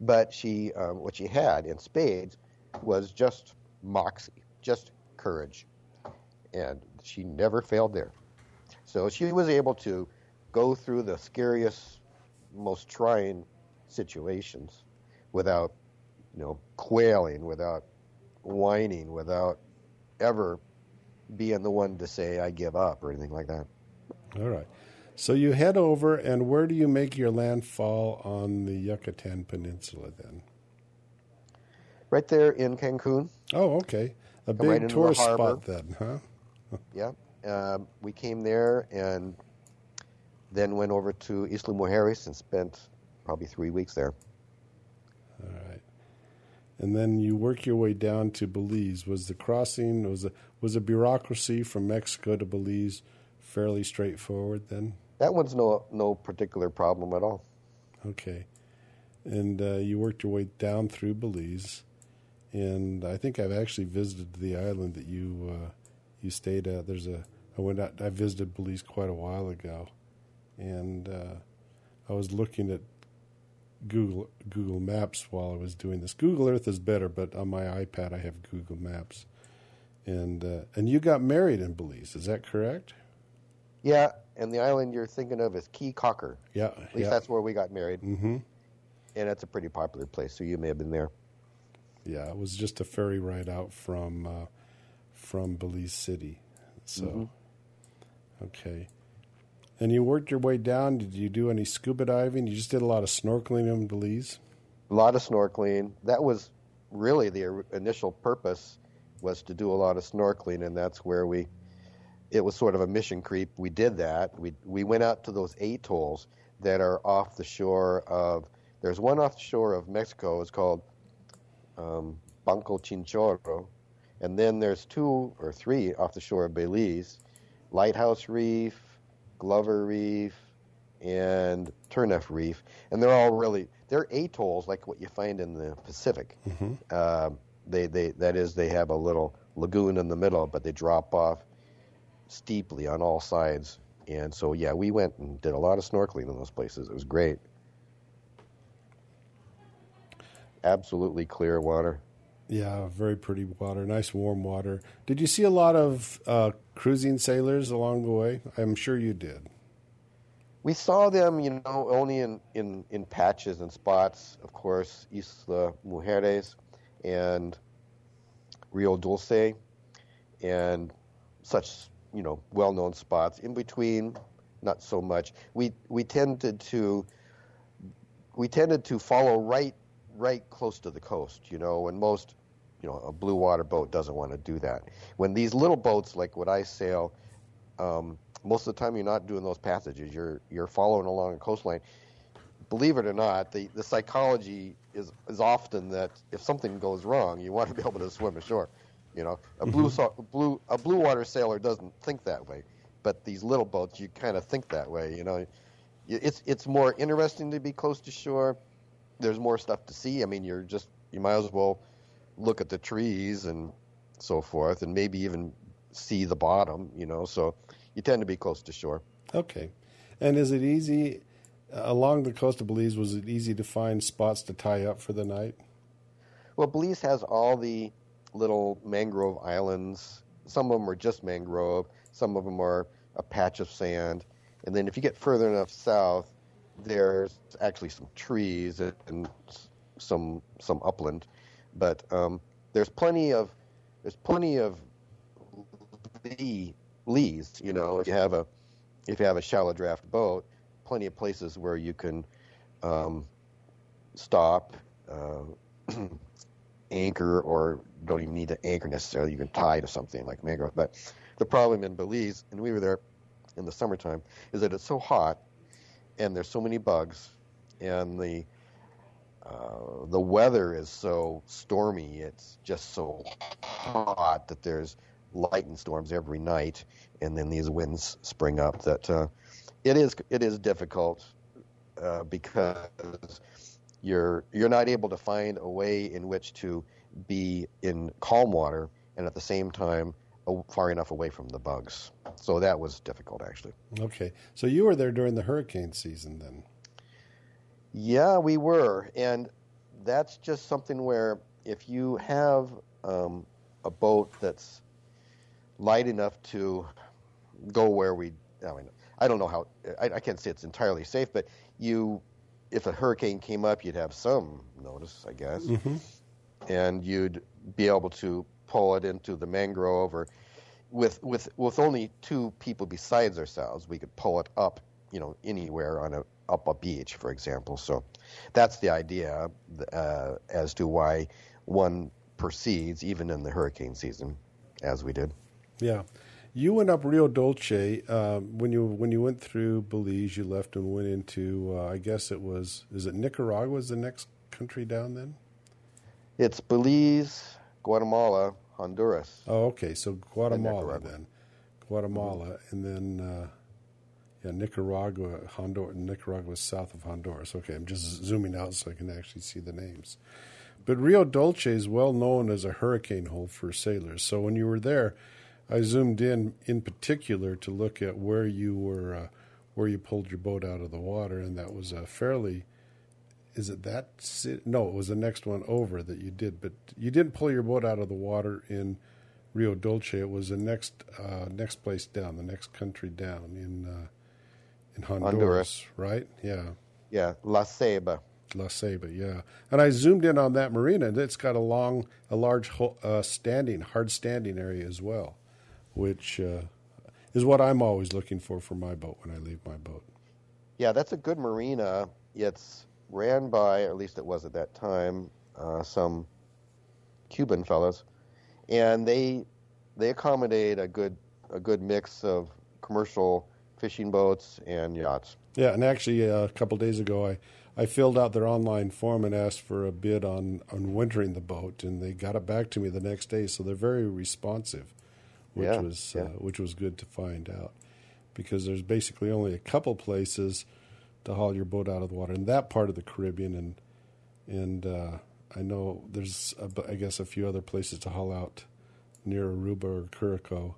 But she, um, what she had in spades was just moxie, just courage, and she never failed there. So she was able to go through the scariest, most trying situations without, you know, quailing, without whining, without ever being the one to say I give up or anything like that. All right. So you head over, and where do you make your landfall on the Yucatan Peninsula then? Right there in Cancun. Oh, okay. A Come big the tourist harbor. spot then, huh? Yeah. Um, we came there and then went over to Isla Mujeres and spent probably three weeks there. All right. And then you work your way down to Belize. Was the crossing was a was the bureaucracy from Mexico to Belize fairly straightforward then? That one's no no particular problem at all. Okay. And uh, you worked your way down through Belize, and I think I've actually visited the island that you uh, you stayed at. There's a I went out. I visited Belize quite a while ago, and uh, I was looking at Google Google Maps while I was doing this. Google Earth is better, but on my iPad I have Google Maps. And uh, and you got married in Belize, is that correct? Yeah, and the island you're thinking of is Caye Caulker. Yeah, At least yeah. that's where we got married, Mm-hmm. and it's a pretty popular place. So you may have been there. Yeah, it was just a ferry ride out from uh, from Belize City. So, Mhm. okay. And you worked your way down. Did you do any scuba diving? You just did a lot of snorkeling in Belize. A lot of snorkeling. That was really the initial purpose was to do a lot of snorkeling, and that's where we. It was sort of a mission creep. We did that. We we went out to those atolls that are off the shore of. There's one off the shore of Mexico. It's called um, Banco Chinchorro, and then there's two or three off the shore of Belize, Lighthouse Reef, Glover Reef, and Turneffe Reef, and they're all really they're atolls like what you find in the Pacific. Mhm. Um they they that is they have a little lagoon in the middle, but they drop off steeply on all sides. And so yeah, we went and did a lot of snorkeling in those places. It was great. Absolutely clear water. Yeah, very pretty water, nice warm water. Did you see a lot of uh, cruising sailors along the way? I'm sure you did. We saw them, you know, only in, in, in patches and spots. Of course, Isla Mujeres and Rio Dulce, and such, you know, well-known spots. In between, not so much. We we tended to we tended to follow right right close to the coast, you know, and most, you know, a blue water boat doesn't want to do that. When these little boats, like what I sail, um, most of the time you're not doing those passages. You're you're following along a coastline. Believe it or not, the, the psychology is is often that if something goes wrong, you want to be able to swim ashore. You know, a blue so, blue a blue water sailor doesn't think that way, but these little boats, you kind of think that way. You know, it's it's more interesting to be close to shore. There's more stuff to see. I mean, you're just you might as well look at the trees and so forth, and maybe even see the bottom. You know, so you tend to be close to shore. Okay. And is it easy uh, along the coast of Belize? Was it easy to find spots to tie up for the night? Well, Belize has all the little mangrove islands. Some of them are just mangrove. Some of them are a patch of sand. And then if you get further enough south, there's actually some trees and- some some upland. But um, there's plenty of there's plenty of lee, lees. You know, if you have a if you have a shallow draft boat, plenty of places where you can um, stop. Uh, anchor or don't even need to anchor necessarily. You can tie to something like mangrove. But the problem in Belize, and we were there in the summertime, is that it's so hot and there's so many bugs and the uh, the weather is so stormy. It's just so hot that there's lightning storms every night, and then these winds spring up. That uh, it is it is difficult uh, because you're you're not able to find a way in which to be in calm water and at the same time far enough away from the bugs. So that was difficult actually. Okay. So you were there during the hurricane season then? Yeah, we were, and that's just something where if you have um, a boat that's light enough to go where we, I mean, I don't know how, I, I can't say it's entirely safe, but you, if a hurricane came up, you'd have some notice, I guess, Mm-hmm. and you'd be able to pull it into the mangrove or with with with only two people besides ourselves, we could pull it up, you know, anywhere on a up a beach, for example. So that's the idea uh, as to why one proceeds even in the hurricane season, as we did. Yeah, you went up Rio Dolce um, when you when you went through Belize. You left and went into uh, I guess it was is it Nicaragua is the next country down then? It's Belize, Guatemala, Honduras. Oh, okay. So Guatemala then, Guatemala, and then uh, yeah, Nicaragua, Honduras. Nicaragua is south of Honduras. Okay, I'm just zooming out so I can actually see the names. But Rio Dolce is well known as a hurricane hole for sailors. So when you were there, I zoomed in in particular to look at where you were, uh, where you pulled your boat out of the water, and that was a fairly. Is it that? No, it was the next one over that you did, but you didn't pull your boat out of the water in Rio Dolce. It was the next uh, next place down, the next country down in uh, in Honduras, Honduras. right? Yeah. Yeah, La Ceiba. La Ceiba, yeah. And I zoomed in on that marina, and it's got a long, a large uh, standing, hard standing area as well, which uh, is what I'm always looking for for my boat when I leave my boat. Yeah, that's a good marina. It's ran by, or at least it was at that time, uh, some Cuban fellows, and they they accommodate a good a good mix of commercial fishing boats and yachts. Yeah, and actually, uh, a couple days ago, I, I filled out their online form and asked for a bid on, on wintering the boat, and they got it back to me the next day. So they're very responsive, which Yeah, was yeah. Uh, which was good to find out, because there's basically only a couple places to haul your boat out of the water in that part of the Caribbean, and and uh, I know there's a, I guess a few other places to haul out near Aruba or Curacao,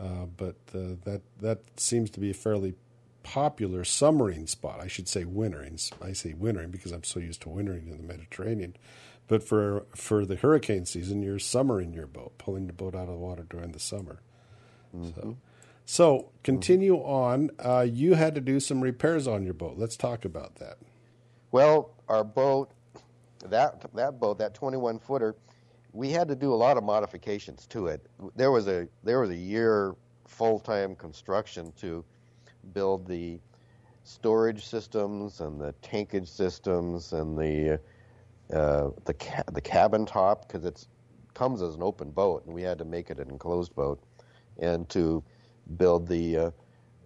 uh, but uh, that that seems to be a fairly popular summering spot. I should say wintering. I say wintering because I'm so used to wintering in the Mediterranean. But for for the hurricane season, you're summering your boat, pulling the boat out of the water during the summer. So, so continue on. Uh, you had to do some repairs on your boat. Let's talk about that. Well, our boat, that that boat, that 21 footer, we had to do a lot of modifications to it. There was a there was a year full time construction to build the storage systems and the tankage systems and the uh, the ca- the cabin top because it's comes as an open boat and we had to make it an enclosed boat and to build the uh,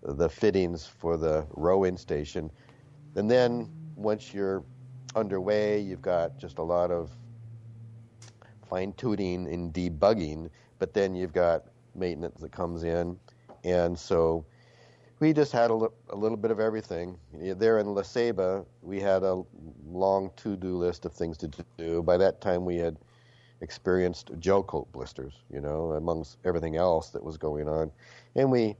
the fittings for the rowing station. And then once you're underway you've got just a lot of fine tuning and debugging but then you've got maintenance that comes in. And so we just had a, little bit of everything. There in La Ceiba, we had a long to-do list of things to do. By that time, we had experienced gel coat blisters, you know, amongst everything else that was going on. And we,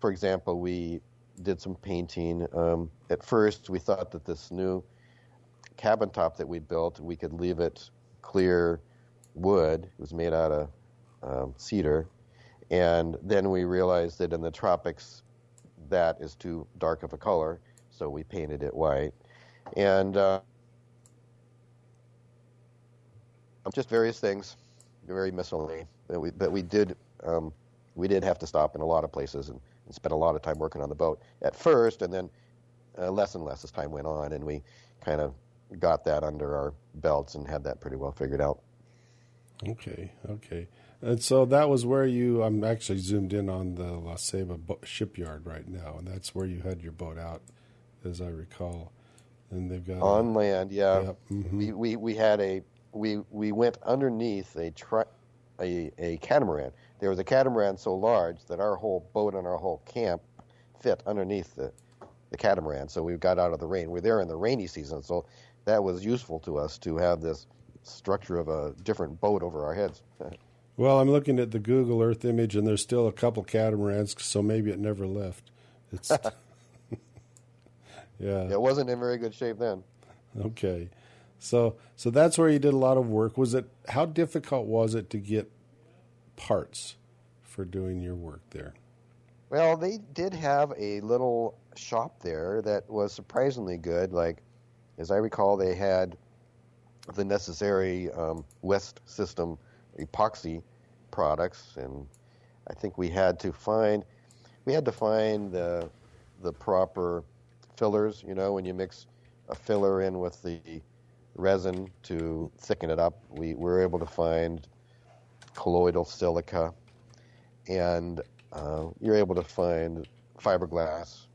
for example, we did some painting. Um, at first, we thought that this new cabin top that we built, we could leave it clear wood. It was made out of um, cedar. And then we realized that in the tropics, that is too dark of a color, so we painted it white. And uh, just various things, very miscellany. that we, but we did um, we did have to stop in a lot of places and, and spend a lot of time working on the boat at first, and then uh, less and less as time went on, and we kind of got that under our belts and had that pretty well figured out. Okay, okay. And so that was where you. I'm actually zoomed in on the La Ceiba bo- shipyard right now, and that's where you had your boat out, as I recall. And they've got On land, yeah. Yep, mhm. We, we we had a we we went underneath a tri- a a catamaran. There was a catamaran so large that our whole boat and our whole camp fit underneath the the catamaran. So we got out of the rain. We're there in the rainy season, so that was useful to us to have this structure of a different boat over our heads. Well, I'm looking at the Google Earth image, and there's still a couple catamarans, so maybe it never left. It's yeah. It wasn't in very good shape then. Okay. So so that's where you did a lot of work. Was it how difficult was it to get parts for doing your work there? Well, they did have a little shop there that was surprisingly good. Like, as I recall, they had the necessary um, West System epoxy products, and I think we had to find we had to find the the proper fillers. You know, when you mix a filler in with the resin to thicken it up, we were able to find colloidal silica, and uh, you're able to find fiberglass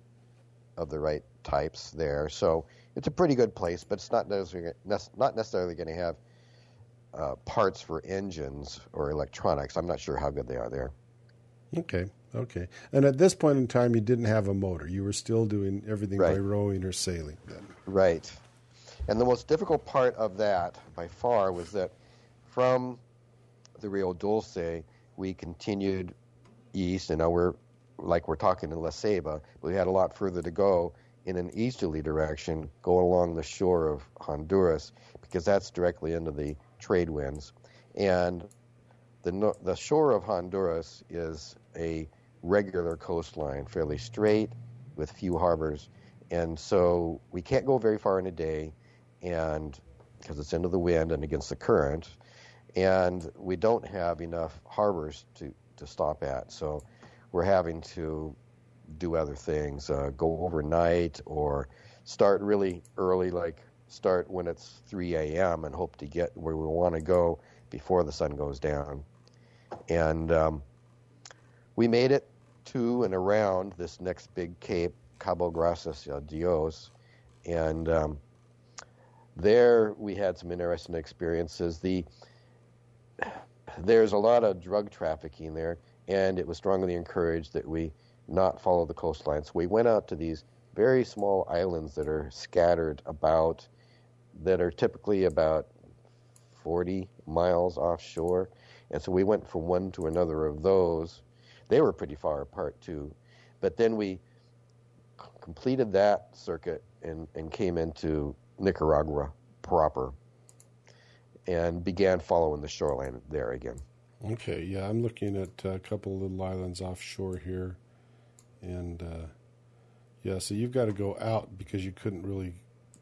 of the right types there. So it's a pretty good place, but it's not necessarily not necessarily going to have uh, parts for engines or electronics. I'm not sure how good they are there. Okay, okay. And at this point in time, you didn't have a motor. You were still doing everything right. by rowing or sailing. Then. Right. And the most difficult part of that, by far, was that from the Rio Dulce, we continued east, and now we're like we're talking in La Ceiba. We had a lot further to go in an easterly direction, going along the shore of Honduras, because that's directly into the trade winds. And the the shore of Honduras is a regular coastline, fairly straight, with few harbors, and so we can't go very far in a day, and because it's into the wind and against the current, and we don't have enough harbors to to stop at. So we're having to do other things, uh, go overnight or start really early, like start when it's 3 a.m. and hope to get where we want to go before the sun goes down. And um, we made it to and around this next big cape, Cabo Gracias a Dios, and um, there we had some interesting experiences. The there's a lot of drug trafficking there, and it was strongly encouraged that we not follow the coastline. So we went out to these very small islands that are scattered about, that are typically about 40 miles offshore. And so we went from one to another of those. They were pretty far apart too. But then we c- completed that circuit and, and came into Nicaragua proper and began following the shoreline there again. Okay, yeah, I'm looking at a couple little islands offshore here, and uh, yeah, so you've got to go out because you couldn't really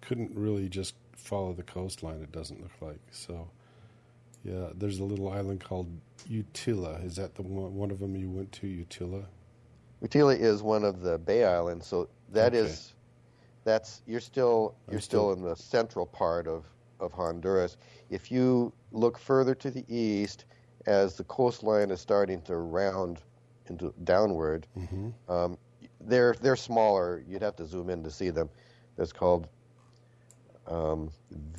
couldn't really just follow the coastline. It doesn't look like so. Yeah, there's a little island called Utila. Is that the one, one of them you went to, Utila? Utila is one of the Bay Islands, so that okay. is that's you're still you're still, still in the central part of of Honduras. If you look further to the east, as the coastline is starting to round into downward, mm-hmm. um, they're they're smaller. You'd have to zoom in to see them. It's called um,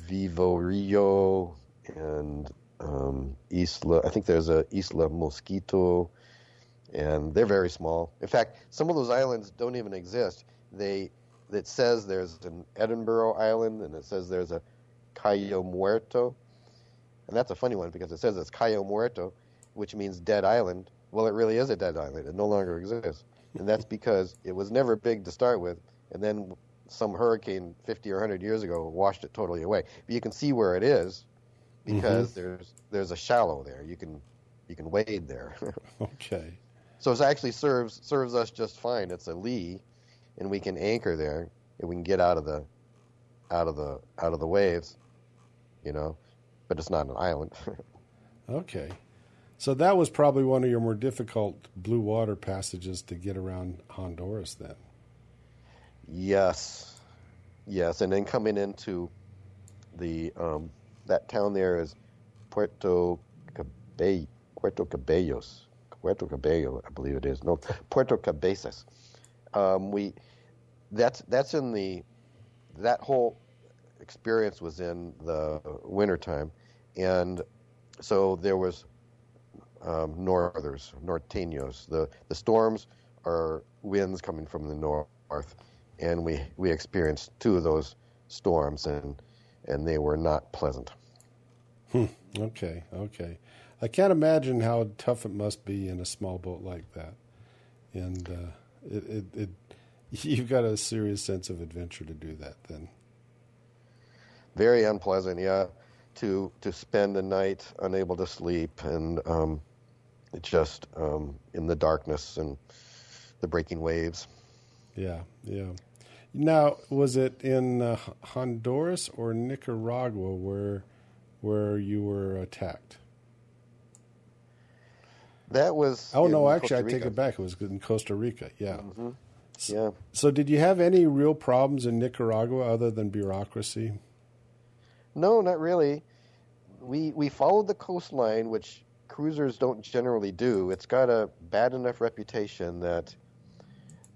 Vivorillo and um, Isla. I think there's a Isla Mosquito, and they're very small. In fact, some of those islands don't even exist. They it says there's an Edinburgh Island, and it says there's a Cayo Muerto. And that's a funny one because it says it's Cayo Muerto, which means dead island. Well, it really is a dead island. It no longer exists. And that's because it was never big to start with. And then some hurricane 50 or 100 years ago washed it totally away. But you can see where it is because mm-hmm. there's there's a shallow there. You can you can wade there. okay. So it actually serves serves us just fine. It's a lee, and we can anchor there, and we can get out of the out of the out of the waves you know, but it's not an island. okay. So that was probably one of your more difficult blue water passages to get around Honduras then. Yes. Yes, and then coming into the um, that town there is Puerto Cabello, Puerto Cabellos, Puerto Cabello, I believe it is. No, Puerto Cabezas. Um, we that's that's in the that whole experience was in the wintertime. And so there was um, northers, norteños. The, the storms are winds coming from the north. And we, we experienced two of those storms, and, and they were not pleasant. Hmm. Okay, okay. I can't imagine how tough it must be in a small boat like that. And uh, it, it, it, you've got a serious sense of adventure to do that then. very unpleasant. Yeah, to to spend the night unable to sleep and um, just um, in the darkness and the breaking waves. Yeah, yeah. Now, was it in uh, Honduras or Nicaragua where where you were attacked? That was. Oh no, actually, I take it back. It was in Costa Rica. Yeah. Mm-hmm. Yeah. So, did you have any real problems in Nicaragua other than bureaucracy? No, not really. We we followed the coastline, which cruisers don't generally do. It's got a bad enough reputation that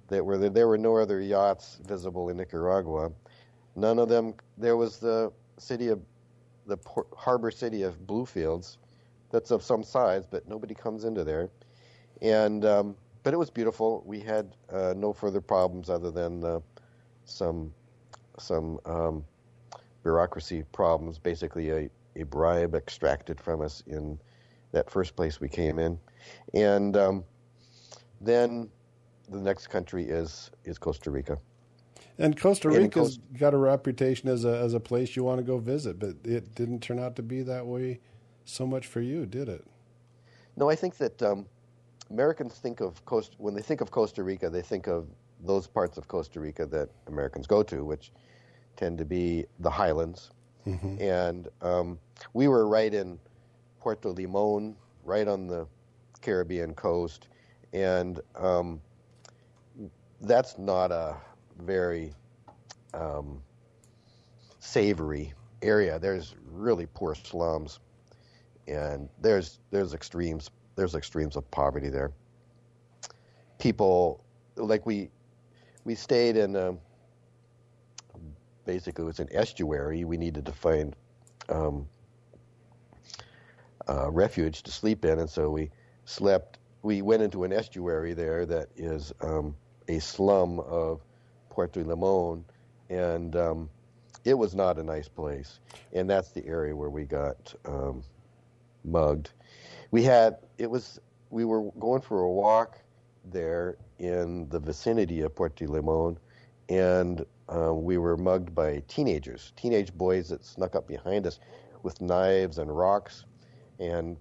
that were there were no other yachts visible in Nicaragua. None of them. There was the city of the port, harbor city of Bluefields, that's of some size, but nobody comes into there. And um, but it was beautiful. We had uh, no further problems other than uh, some some um, bureaucracy problems. Basically, a, a bribe extracted from us in that first place we came in, and um, then the next country is is Costa Rica. And Costa Rica's Costa- got a reputation as a as a place you want to go visit, but it didn't turn out to be that way so much for you, did it? No, I think that um, Americans think of Costa when they think of Costa Rica, they think of those parts of Costa Rica that Americans go to, which tend to be the highlands. Mm-hmm. And um, we were right in Puerto Limon, right on the Caribbean coast, and um, that's not a very um, savory area. There's really poor slums, and there's there's extremes there's extremes of poverty there. People like we we stayed in a, um, basically it was an estuary. We needed to find um, uh, refuge to sleep in, and so we slept. We went into an estuary there that is um, a slum of Puerto Limon, and um, it was not a nice place. And that's the area where we got um, mugged. We had it was we were going for a walk there in the vicinity of Puerto Limon, and uh, we were mugged by teenagers, teenage boys that snuck up behind us with knives and rocks, and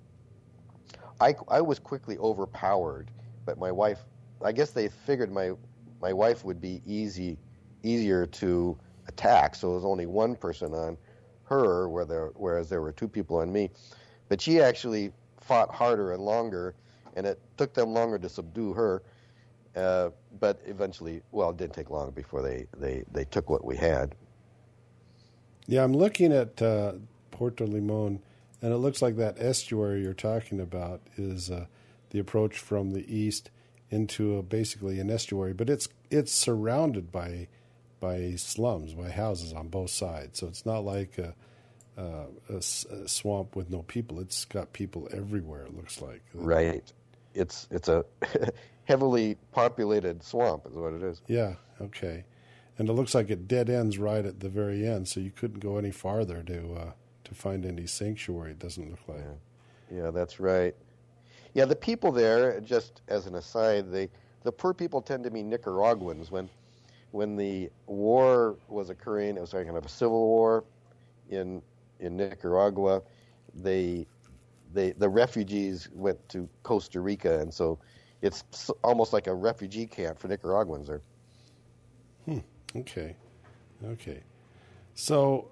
I, I was quickly overpowered. But my wife, I guess they figured my my wife would be easy easier to attack. So there was only one person on her, whereas there were two people on me. But she actually fought harder and longer, and it took them longer to subdue her. Uh, but eventually, well, it didn't take long before they, they, they took what we had. Yeah, I'm looking at uh, Puerto Limon, and it looks like that estuary you're talking about is uh, the approach from the east into a, basically an estuary, but it's it's surrounded by by slums, by houses on both sides. So it's not like a, a, a, swamp with no people. It's got people everywhere. It looks like right. It's it's a heavily populated swamp, is what it is. Yeah. Okay. And it looks like it dead ends right at the very end, so you couldn't go any farther to uh, to find any sanctuary. It doesn't look like. Yeah. yeah, that's right. Yeah, the people there, just as an aside, they the poor people tend to be Nicaraguans. When when the war was occurring, it was kind of a civil war in in Nicaragua. They they the refugees went to Costa Rica, and so it's almost like a refugee camp for Nicaraguans there. Hmm. Okay. Okay. So,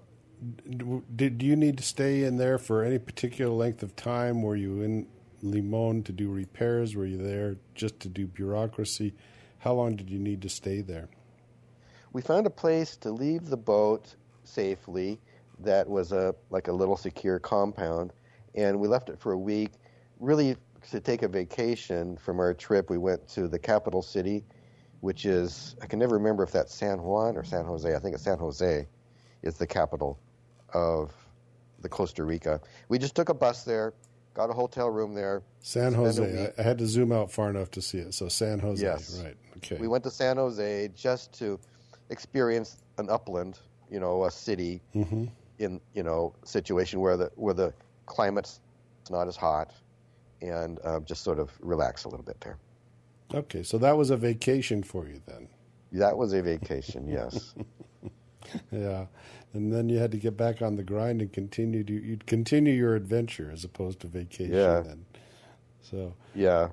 did you need to stay in there for any particular length of time? Were you in Limon to do repairs? Were you there just to do bureaucracy? How long did you need to stay there? We found a place to leave the boat safely that was a like a little secure compound, and we left it for a week. Really, to take a vacation from our trip, we went to the capital city, which is I can never remember if that's San Juan or San Jose. I think it's San Jose, is the capital of the Costa Rica. We just took a bus there got a hotel room there. San Jose. I, I, had to zoom out far enough to see it. So San Jose. Yes. Right. Okay. We went to San Jose just to experience an upland, you know, a city mm-hmm. in you know situation where the where the climate's not as hot, and um, just sort of relax a little bit there. Okay, so that was a vacation for you then. That was a vacation, yes. yeah, and then you had to get back on the grind and continue to you'd continue your adventure as opposed to vacation. Yeah. Then. So Yeah,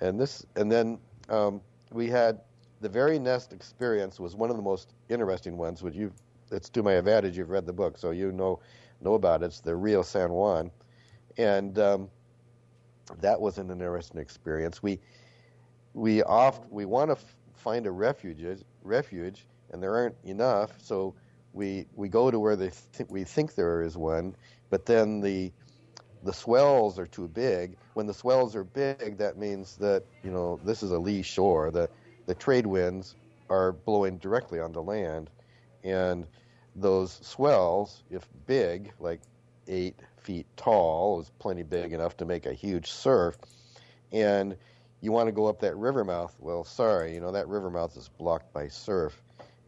and this, and then um, we had the very nest experience was one of the most interesting ones. Which you, it's to my advantage. You've read the book, so you know know about it. It's the Rio San Juan, and um, that was an interesting experience. We we oft we want to f- find a refuge refuge, and there aren't enough, so we we go to where they th- we think there is one, but then the the swells are too big. When the swells are big, that means that you know this is a lee shore. The the trade winds are blowing directly onto land, and those swells, if big, like eight feet tall, is plenty big enough to make a huge surf. And you want to go up that river mouth. Well, sorry, you know that river mouth is blocked by surf.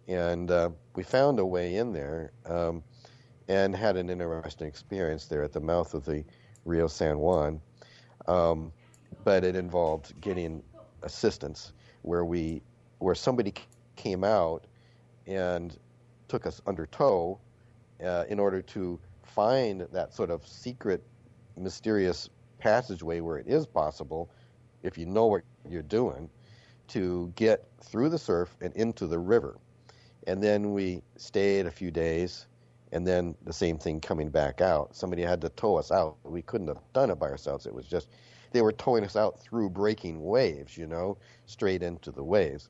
And uh, we found a way in there um, and had an interesting experience there at the mouth of the Rio San Juan. Um, but it involved getting assistance where we where somebody came out and took us under tow uh, in order to find that sort of secret, mysterious passageway where it is possible, if you know what you're doing, to get through the surf and into the river. And then we stayed a few days, and then the same thing coming back out. Somebody had to tow us out. We couldn't have done it by ourselves. It was just they were towing us out through breaking waves, you know, straight into the waves.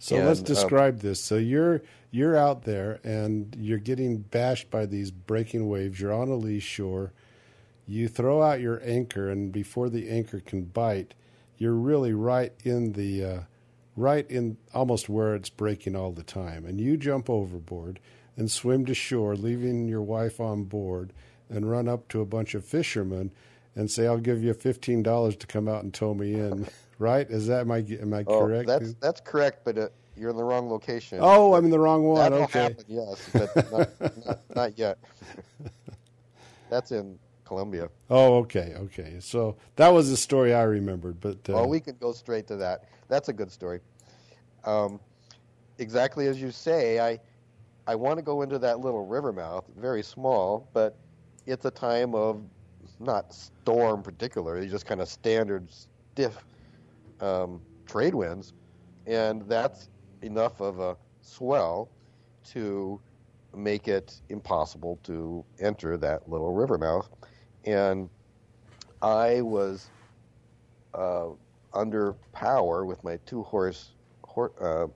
So And, let's um, describe this. So you're you're out there and you're getting bashed by these breaking waves. You're on a lee shore. You throw out your anchor, and before the anchor can bite, you're really right in the uh, right in almost where it's breaking all the time. And you jump overboard and swim to shore, leaving your wife on board, and run up to a bunch of fishermen and say, "I'll give you fifteen dollars to come out and tow me in." Right? Is that I am I Oh, correct? that's that's correct, but uh, you're in the wrong location. Oh, I'm in the wrong one. That'll okay. happen, yes, but not, not, not yet. That's in Colombia. Oh, okay, okay. So that was the story I remembered, but uh, Well, we can go straight to that. That's a good story. Um, exactly as you say, I I want to go into that little river mouth, very small, but it's a time of not storm particularly, just kind of standard stiff um, trade winds, and that's enough of a swell to make it impossible to enter that little river mouth. And I was uh, under power with my two horse hor- uh,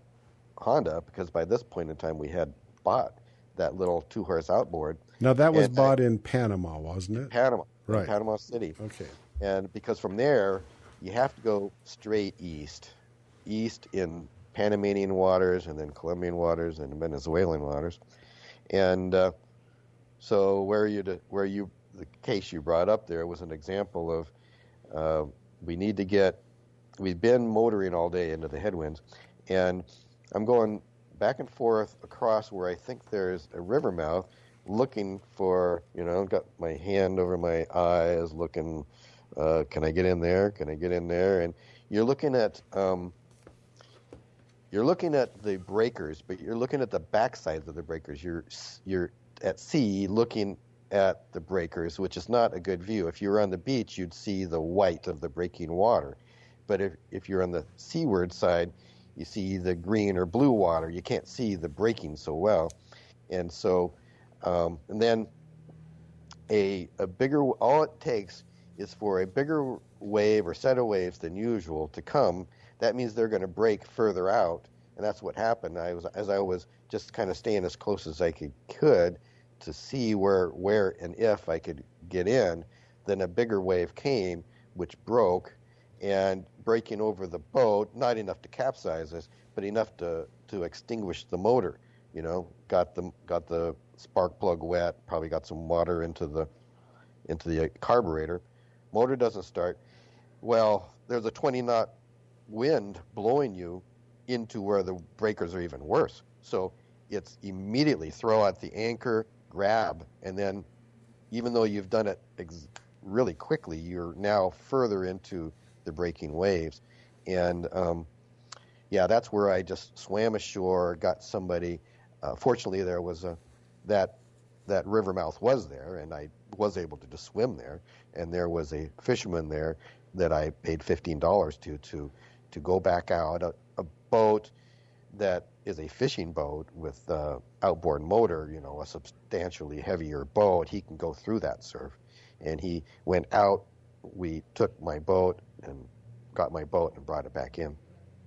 Honda because by this point in time we had bought that little two horse outboard now that was and bought in Panama, wasn't it? Panama, Right. Panama City. Okay. And because from there, you have to go straight east, east in Panamanian waters, and then Colombian waters, and Venezuelan waters. And uh, so, where you to, where you the case you brought up there was an example of uh, we need to get. We've been motoring all day into the headwinds, and I'm going back and forth across where I think there's a river mouth, looking for you know, got my hand over my eyes, looking uh, can I get in there? Can I get in there? And you're looking at um, you're looking at the breakers, but you're looking at the backsides of the breakers. You're you're at sea looking at the breakers, which is not a good view. If you were on the beach, you'd see the white of the breaking water, but if if you're on the seaward side, you see the green or blue water. You can't see the breaking so well, and so um, and then a a bigger all it takes is for a bigger wave or set of waves than usual to come. That means they're going to break further out, and that's what happened. I was as I was just kind of staying as close as I could could to see where where and if I could get in. Then a bigger wave came, which broke, and breaking over the boat, not enough to capsize us, but enough to to extinguish the motor. You know, got the got the spark plug wet, probably got some water into the into the carburetor. Motor doesn't start. Well, there's a 20 knot wind blowing you into where the breakers are even worse. So it's immediately throw out the anchor, grab, and then even though you've done it ex- really quickly, you're now further into the breaking waves. And um, yeah, that's where I just swam ashore, got somebody uh, fortunately, there was a that that river mouth was there, and I was able to just swim there. And there was a fisherman there that I paid fifteen dollars to to to go back out a, a boat that is a fishing boat with uh, outboard motor, you know, a substantially heavier boat. He can go through that surf, and he went out. We took my boat and got my boat and brought it back in.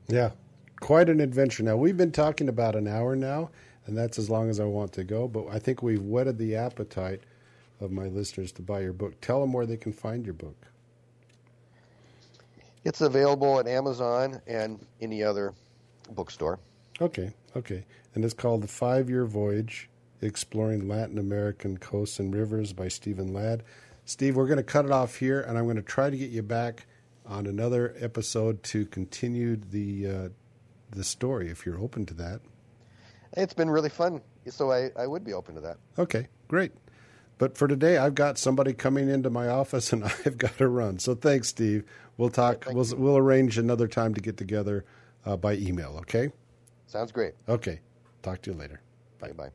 Yeah, quite an adventure. Now we've been talking about an hour now, and that's as long as I want to go. But I think we've whetted the appetite of my listeners to buy your book. Tell them where they can find your book. It's available at Amazon and any other bookstore. Okay, okay. And it's called The Five Year Voyage Exploring Latin American Coasts and Rivers by Stephen Ladd. Steve, we're going to cut it off here, and I'm going to try to get you back on another episode to continue the uh, the story if you're open to that. It's been really fun, so I, I would be open to that. Okay, great. But for today, I've got somebody coming into my office, and I've got to run. So thanks, Steve. We'll talk. We'll you. we'll arrange another time to get together uh, by email. Okay. Sounds great. Okay. Talk to you later. Bye bye.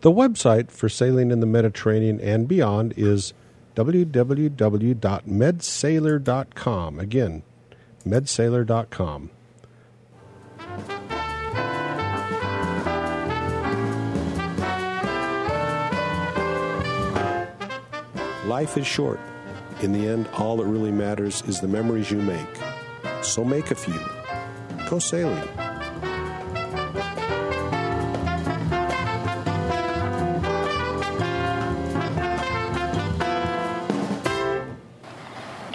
The website for sailing in the Mediterranean and beyond is www.medsailor.com. Again, medsailor.com. Life is short. In the end, all that really matters is the memories you make. So make a few. Go sailing.